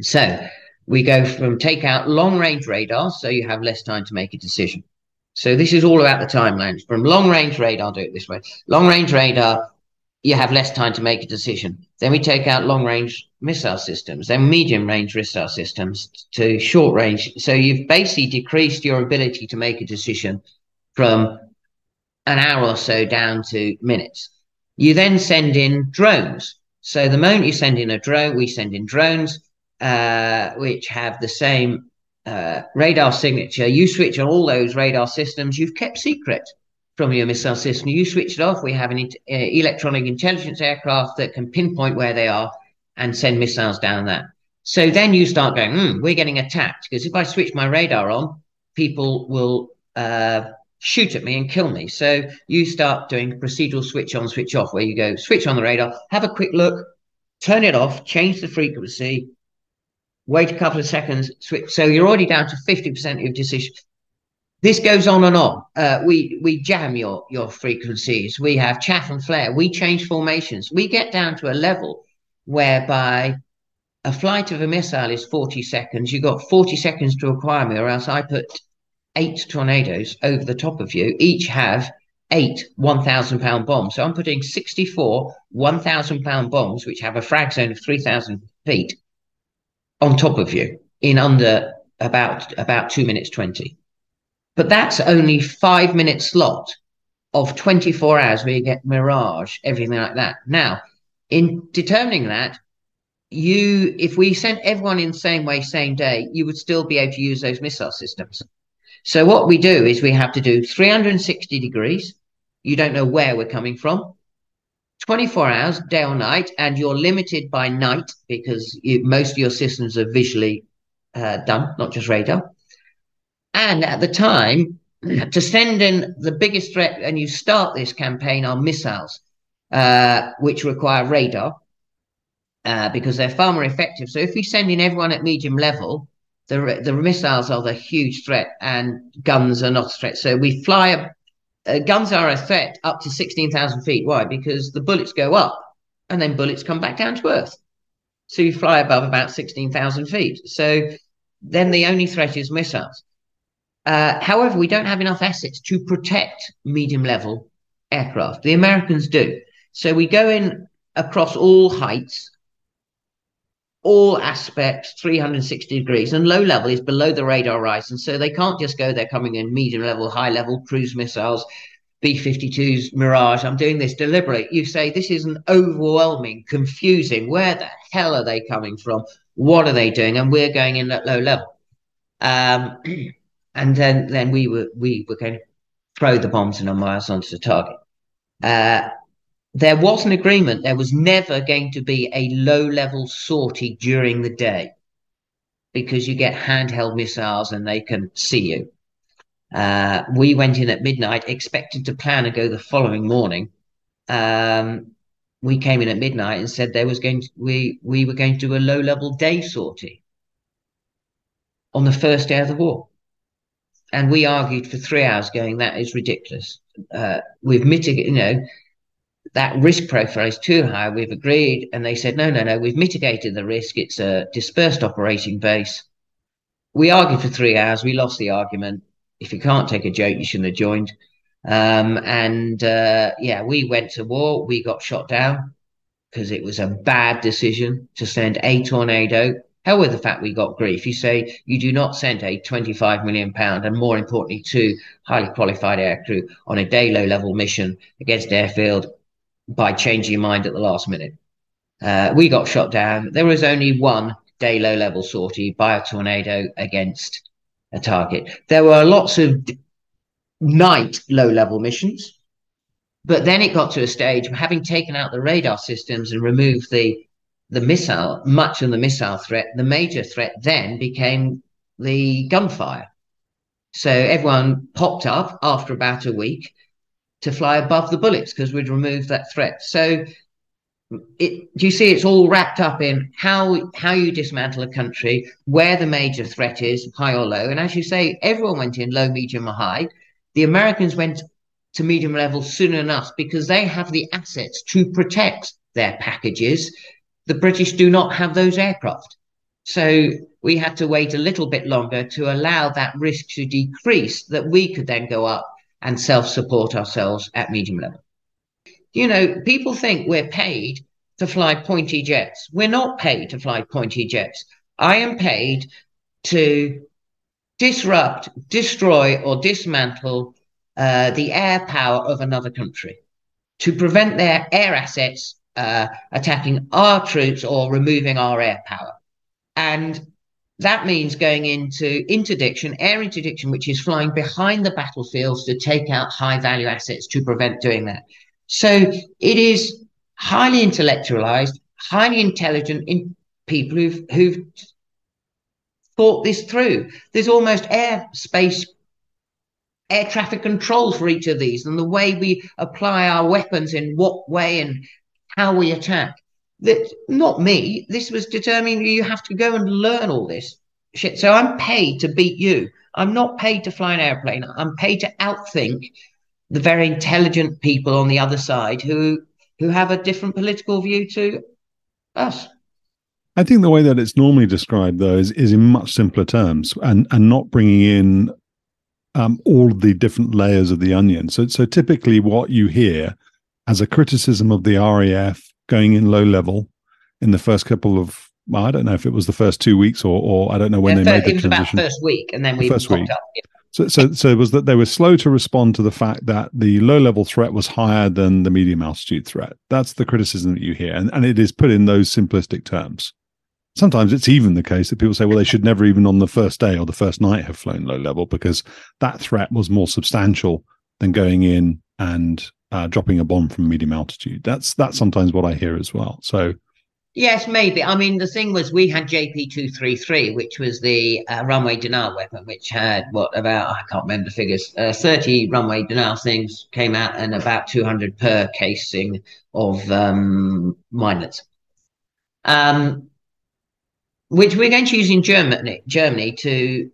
So we go from take out long range radar, so you have less time to make a decision. So this is all about the timelines. From long range radar, do it this way. Long range radar, you have less time to make a decision. Then we take out long range missile systems, then medium range missile systems to short range. So you've basically decreased your ability to make a decision from an hour or so down to minutes. You then send in drones. So the moment you send in a drone, we send in drones uh, which have the same uh, radar signature. You switch on all those radar systems you've kept secret from your missile system. You switch it off. We have an uh, electronic intelligence aircraft that can pinpoint where they are and send missiles down that. So then you start going, hmm, we're getting attacked because if I switch my radar on, people will uh, shoot at me and kill me. So you start doing procedural switch on, switch off, where you go switch on the radar, have a quick look, turn it off, change the frequency, wait a couple of seconds, switch. So you're already down to 50% of your decision. This goes on and on. Uh, we we jam your your frequencies. We have chaff and flare. We change formations. We get down to a level whereby a flight of a missile is 40 seconds. You've got 40 seconds to acquire me, or else I put eight tornadoes over the top of you. Each have eight 1,000 pound bombs. So I'm putting 64 1,000 pound bombs, which have a frag zone of 3,000 feet on top of you. in under about about two minutes twenty. But that's only five minute slot of 24 hours where you get mirage, everything like that. Now, in determining that, you if we sent everyone in same way, same day, you would still be able to use those missile systems. So what we do is we have to do 360 degrees. You don't know where we're coming from. 24 hours, day or night, and you're limited by night because you, most of your systems are visually uh, done, not just radar. And at the time, to send in the biggest threat, and you start this campaign on missiles, uh, which require radar uh, because they're far more effective. So if we send in everyone at medium level, the the missiles are the huge threat, and guns are not a threat. So we fly. Uh, guns are a threat up to sixteen thousand feet. Why? Because the bullets go up, and then bullets come back down to earth. So you fly above about sixteen thousand feet. So then the only threat is missiles. Uh, however, we don't have enough assets to protect medium level aircraft. The Americans do. So we go in across all heights, all aspects, 360 degrees, and low level is below the radar horizon. So they can't just go there coming in medium level, high level cruise missiles, B 52s, Mirage. I'm doing this deliberately. You say this is an overwhelming, confusing. Where the hell are they coming from? What are they doing? And we're going in at low level. Um, and then then we were we were going to throw the bombs and our miles onto the target. Uh, there was an agreement. There was never going to be a low level sortie during the day because you get handheld missiles and they can see you. Uh, we went in at midnight, expected to plan and go the following morning. Um, we came in at midnight and said there was going to, we we were going to do a low level day sortie on the first day of the war and we argued for three hours, going that is ridiculous. Uh, we've mitigated, you know, that risk profile is too high. We've agreed, and they said no, no, no. We've mitigated the risk. It's a dispersed operating base. We argued for three hours. We lost the argument. If you can't take a joke, you shouldn't have joined. Um, and uh, yeah, we went to war. We got shot down because it was a bad decision to send a tornado Hell with the fact we got grief. You say you do not send a 25 million pound and more importantly, two highly qualified aircrew on a day low level mission against airfield by changing your mind at the last minute. Uh, we got shot down. There was only one day low level sortie by a tornado against a target. There were lots of night low level missions, but then it got to a stage having taken out the radar systems and removed the the missile, much of the missile threat, the major threat then became the gunfire. So everyone popped up after about a week to fly above the bullets because we'd removed that threat. So it, do you see it's all wrapped up in how how you dismantle a country, where the major threat is, high or low. And as you say, everyone went in low, medium, or high. The Americans went to medium level soon enough because they have the assets to protect their packages the British do not have those aircraft. So we had to wait a little bit longer to allow that risk to decrease that we could then go up and self support ourselves at medium level. You know, people think we're paid to fly pointy jets. We're not paid to fly pointy jets. I am paid to disrupt, destroy, or dismantle uh, the air power of another country, to prevent their air assets uh, attacking our troops or removing our air power. And that means going into interdiction, air interdiction, which is flying behind the battlefields to take out high value assets to prevent doing that. So it is highly intellectualized, highly intelligent in people who've, who've thought this through. There's almost airspace air traffic control for each of these and the way we apply our weapons in what way and how we attack. That not me. This was determining you have to go and learn all this shit. So I'm paid to beat you. I'm not paid to fly an airplane. I'm paid to outthink the very intelligent people on the other side who who have a different political view to us. I think the way that it's normally described, though, is, is in much simpler terms and, and not bringing in um, all the different layers of the onion. So, so typically, what you hear as a criticism of the RAF going in low level in the first couple of well, I don't know if it was the first two weeks or, or I don't know when yeah, they first, made the it was transition. about first week, and then we first week. Up. So, so, so it was that they were slow to respond to the fact that the low level threat was higher than the medium altitude threat. That's the criticism that you hear, and, and it is put in those simplistic terms. Sometimes it's even the case that people say, well, they should never even on the first day or the first night have flown low level because that threat was more substantial than going in and uh, dropping a bomb from medium altitude. That's that's sometimes what I hear as well. So Yes, maybe. I mean, the thing was, we had JP two three three, which was the uh, runway denial weapon, which had what about I can't remember the figures. Uh, Thirty runway denial things came out, and about two hundred per casing of um, miners. Um, which we're going to use in Germany, Germany to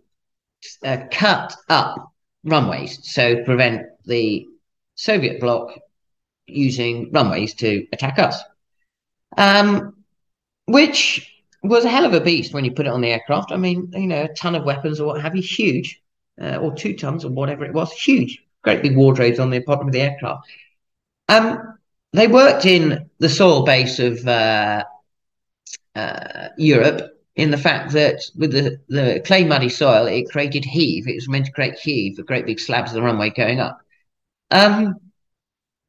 uh, cut up runways, so prevent the Soviet bloc using runways to attack us. Um, which was a hell of a beast when you put it on the aircraft. I mean, you know, a ton of weapons or what have you, huge, uh, or two tons or whatever it was, huge, great big wardrobes on the bottom of the aircraft. Um, they worked in the soil base of uh, uh, Europe in the fact that with the, the clay muddy soil, it created heave. It was meant to create heave, the great big slabs of the runway going up. Um,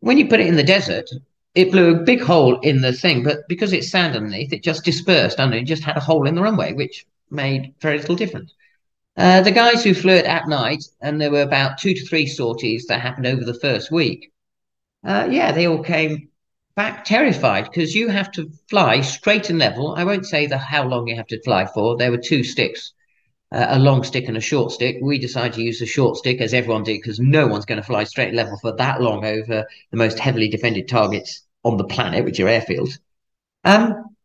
when you put it in the desert, it blew a big hole in the thing, but because it's sand underneath, it just dispersed under. It just had a hole in the runway, which made very little difference. Uh, the guys who flew it at night, and there were about two to three sorties that happened over the first week. Uh, yeah, they all came back terrified because you have to fly straight and level. I won't say the how long you have to fly for. There were two sticks, uh, a long stick and a short stick. We decided to use the short stick as everyone did because no one's going to fly straight level for that long over the most heavily defended targets on the planet, which are airfields. Um,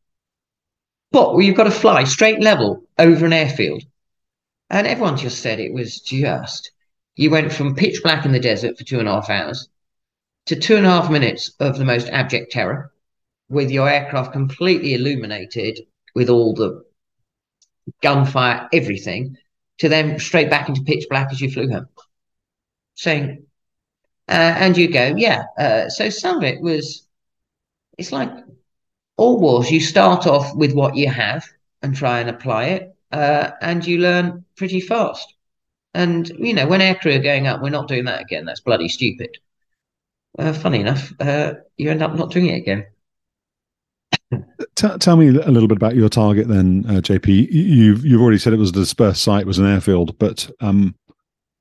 but well, you've got to fly straight level over an airfield. And everyone just said it was just. You went from pitch black in the desert for two and a half hours to two and a half minutes of the most abject terror with your aircraft completely illuminated with all the gunfire, everything, to then straight back into pitch black as you flew home. Saying, uh, and you go, yeah. Uh, so some of it was it's like all wars. You start off with what you have and try and apply it, uh, and you learn pretty fast. And you know, when aircrew are going up, we're not doing that again. That's bloody stupid. Uh, funny enough, uh, you end up not doing it again. T- tell me a little bit about your target, then, uh, JP. You've you've already said it was a dispersed site, it was an airfield, but um,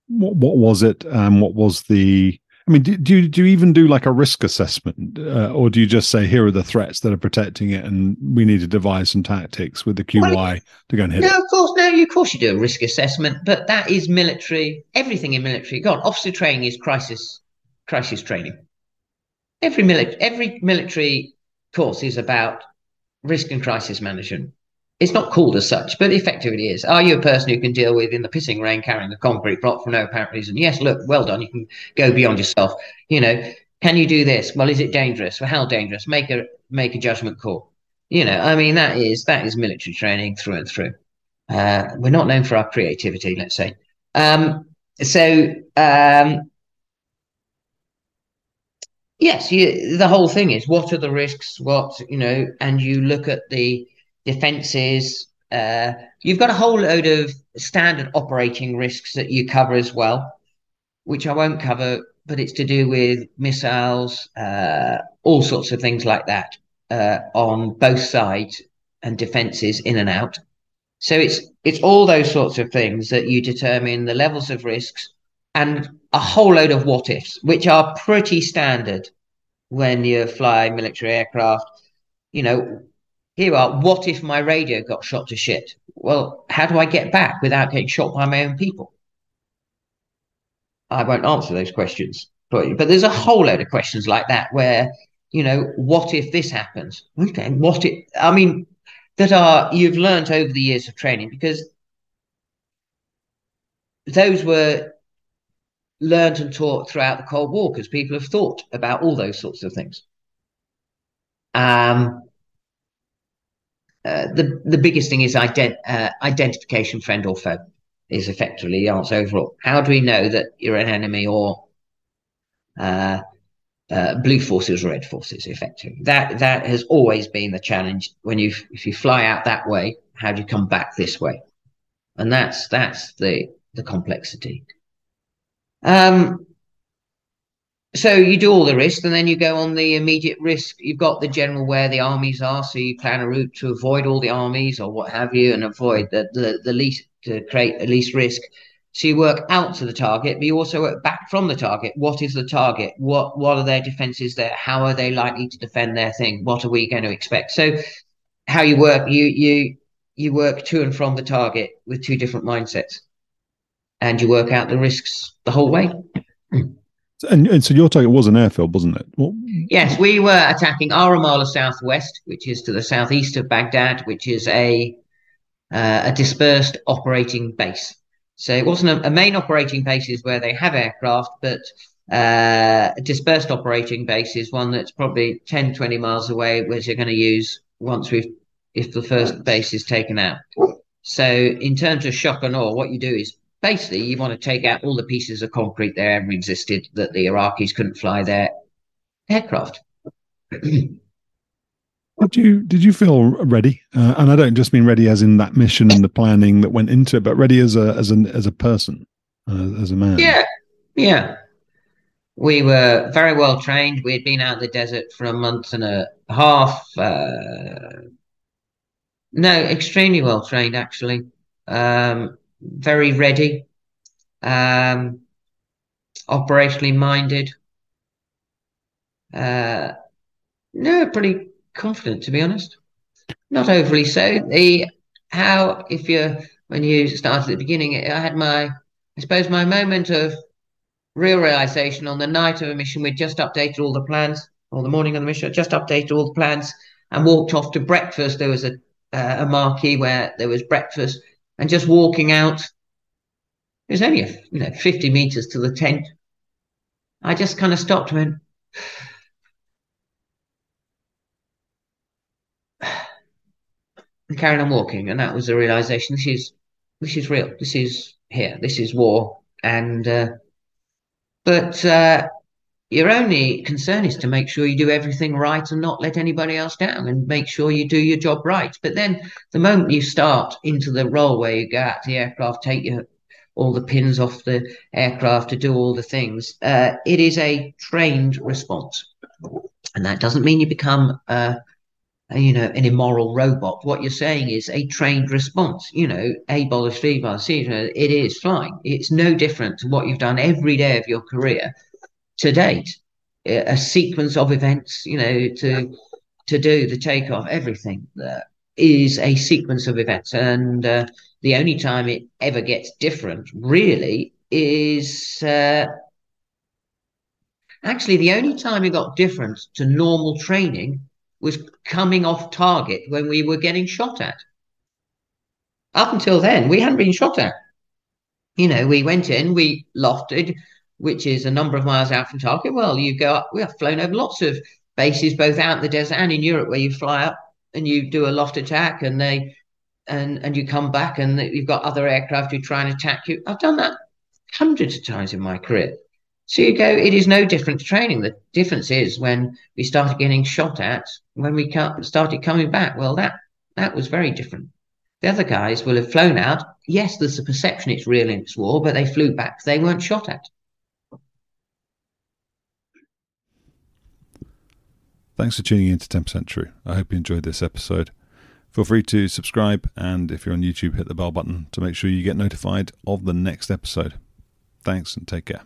what, what was it? Um, what was the I mean, do, do you do you even do like a risk assessment, uh, or do you just say here are the threats that are protecting it, and we need to devise some tactics with the QWI well, to go and hit no, it? No, of course, no. Of course, you do a risk assessment, but that is military. Everything in military, God, officer training is crisis crisis training. Every military every military course is about risk and crisis management it's not called as such, but effectively it is. Are you a person who can deal with in the pissing rain carrying a concrete block for no apparent reason? Yes, look, well done. You can go beyond yourself. You know, can you do this? Well, is it dangerous? Well, how dangerous? Make a make a judgment call. You know, I mean, that is that is military training through and through. Uh, we're not known for our creativity, let's say. Um, so um, yes, you, the whole thing is what are the risks? What you know, and you look at the defenses. Uh, you've got a whole load of standard operating risks that you cover as well, which I won't cover, but it's to do with missiles, uh, all sorts of things like that uh, on both sides and defenses in and out. So it's it's all those sorts of things that you determine the levels of risks and a whole load of what ifs, which are pretty standard when you fly military aircraft. You know, here are what if my radio got shot to shit? Well, how do I get back without getting shot by my own people? I won't answer those questions, but, but there's a whole load of questions like that where, you know, what if this happens? Okay, what if, I mean, that are, you've learned over the years of training because those were learned and taught throughout the Cold War because people have thought about all those sorts of things. Um, uh, the the biggest thing is ident- uh, identification, friend or foe, is effectively the answer overall. How do we know that you're an enemy or uh, uh, blue forces, or red forces, effectively. That that has always been the challenge. When you if you fly out that way, how do you come back this way? And that's that's the the complexity. Um, so you do all the risk, and then you go on the immediate risk. You've got the general where the armies are, so you plan a route to avoid all the armies or what have you, and avoid the the, the least to create the least risk. So you work out to the target, but you also work back from the target. What is the target? What what are their defenses there? How are they likely to defend their thing? What are we going to expect? So how you work, you you you work to and from the target with two different mindsets, and you work out the risks the whole way. And, and so your target was an airfield, wasn't it? Yes, we were attacking Al Rumaylah Southwest, which is to the southeast of Baghdad, which is a uh, a dispersed operating base. So it wasn't a, a main operating base is where they have aircraft, but uh, a dispersed operating base is one that's probably 10, 20 miles away, which you're going to use once we've, if the first base is taken out. So in terms of shock and awe, what you do is basically you want to take out all the pieces of concrete that ever existed that the Iraqis couldn't fly their aircraft. Did you did you feel ready? Uh, and I don't just mean ready as in that mission and the planning that went into it, but ready as a as an as a person, uh, as a man. Yeah, yeah. We were very well trained. We had been out in the desert for a month and a half. Uh, no, extremely well trained actually. Um, very ready. Um, operationally minded. Uh, no, pretty confident, to be honest. Not overly so. The how if you when you started at the beginning, I had my I suppose my moment of real realization on the night of a mission. We'd just updated all the plans, or the morning of the mission. Just updated all the plans and walked off to breakfast. There was a uh, a marquee where there was breakfast, and just walking out. It was only a, you know fifty meters to the tent. I just kind of stopped and went, and carried on walking. And that was the realization: this is this is real. This is here. This is war. And uh, but uh, your only concern is to make sure you do everything right and not let anybody else down, and make sure you do your job right. But then the moment you start into the role where you go out to the aircraft, take your all the pins off the aircraft to do all the things, uh, it is a trained response. And that doesn't mean you become uh, you know, an immoral robot. What you're saying is a trained response. You know, A abolish V C. It is flying. It's no different to what you've done every day of your career to date. A sequence of events, you know, to to do the takeoff, everything uh, is a sequence of events, and uh, the only time it ever gets different, really, is. Uh, actually, the only time it got different to normal training was coming off target when we were getting shot at. Up until then, we hadn't been shot at. You know, we went in, we lofted, which is a number of miles out from target. Well, you go up, we have flown over lots of bases, both out in the desert and in Europe, where you fly up and you do a loft attack and they and and you come back and you've got other aircraft who try and attack you. I've done that hundreds of times in my career. So you go, it is no different to training. The difference is when we started getting shot at, when we started coming back. Well, that that was very different. The other guys will have flown out. Yes, there's a perception it's real in it's war, but they flew back. They weren't shot at. Thanks for tuning in to 10% True. I hope you enjoyed this episode. Feel free to subscribe and if you're on YouTube, hit the bell button to make sure you get notified of the next episode. Thanks and take care.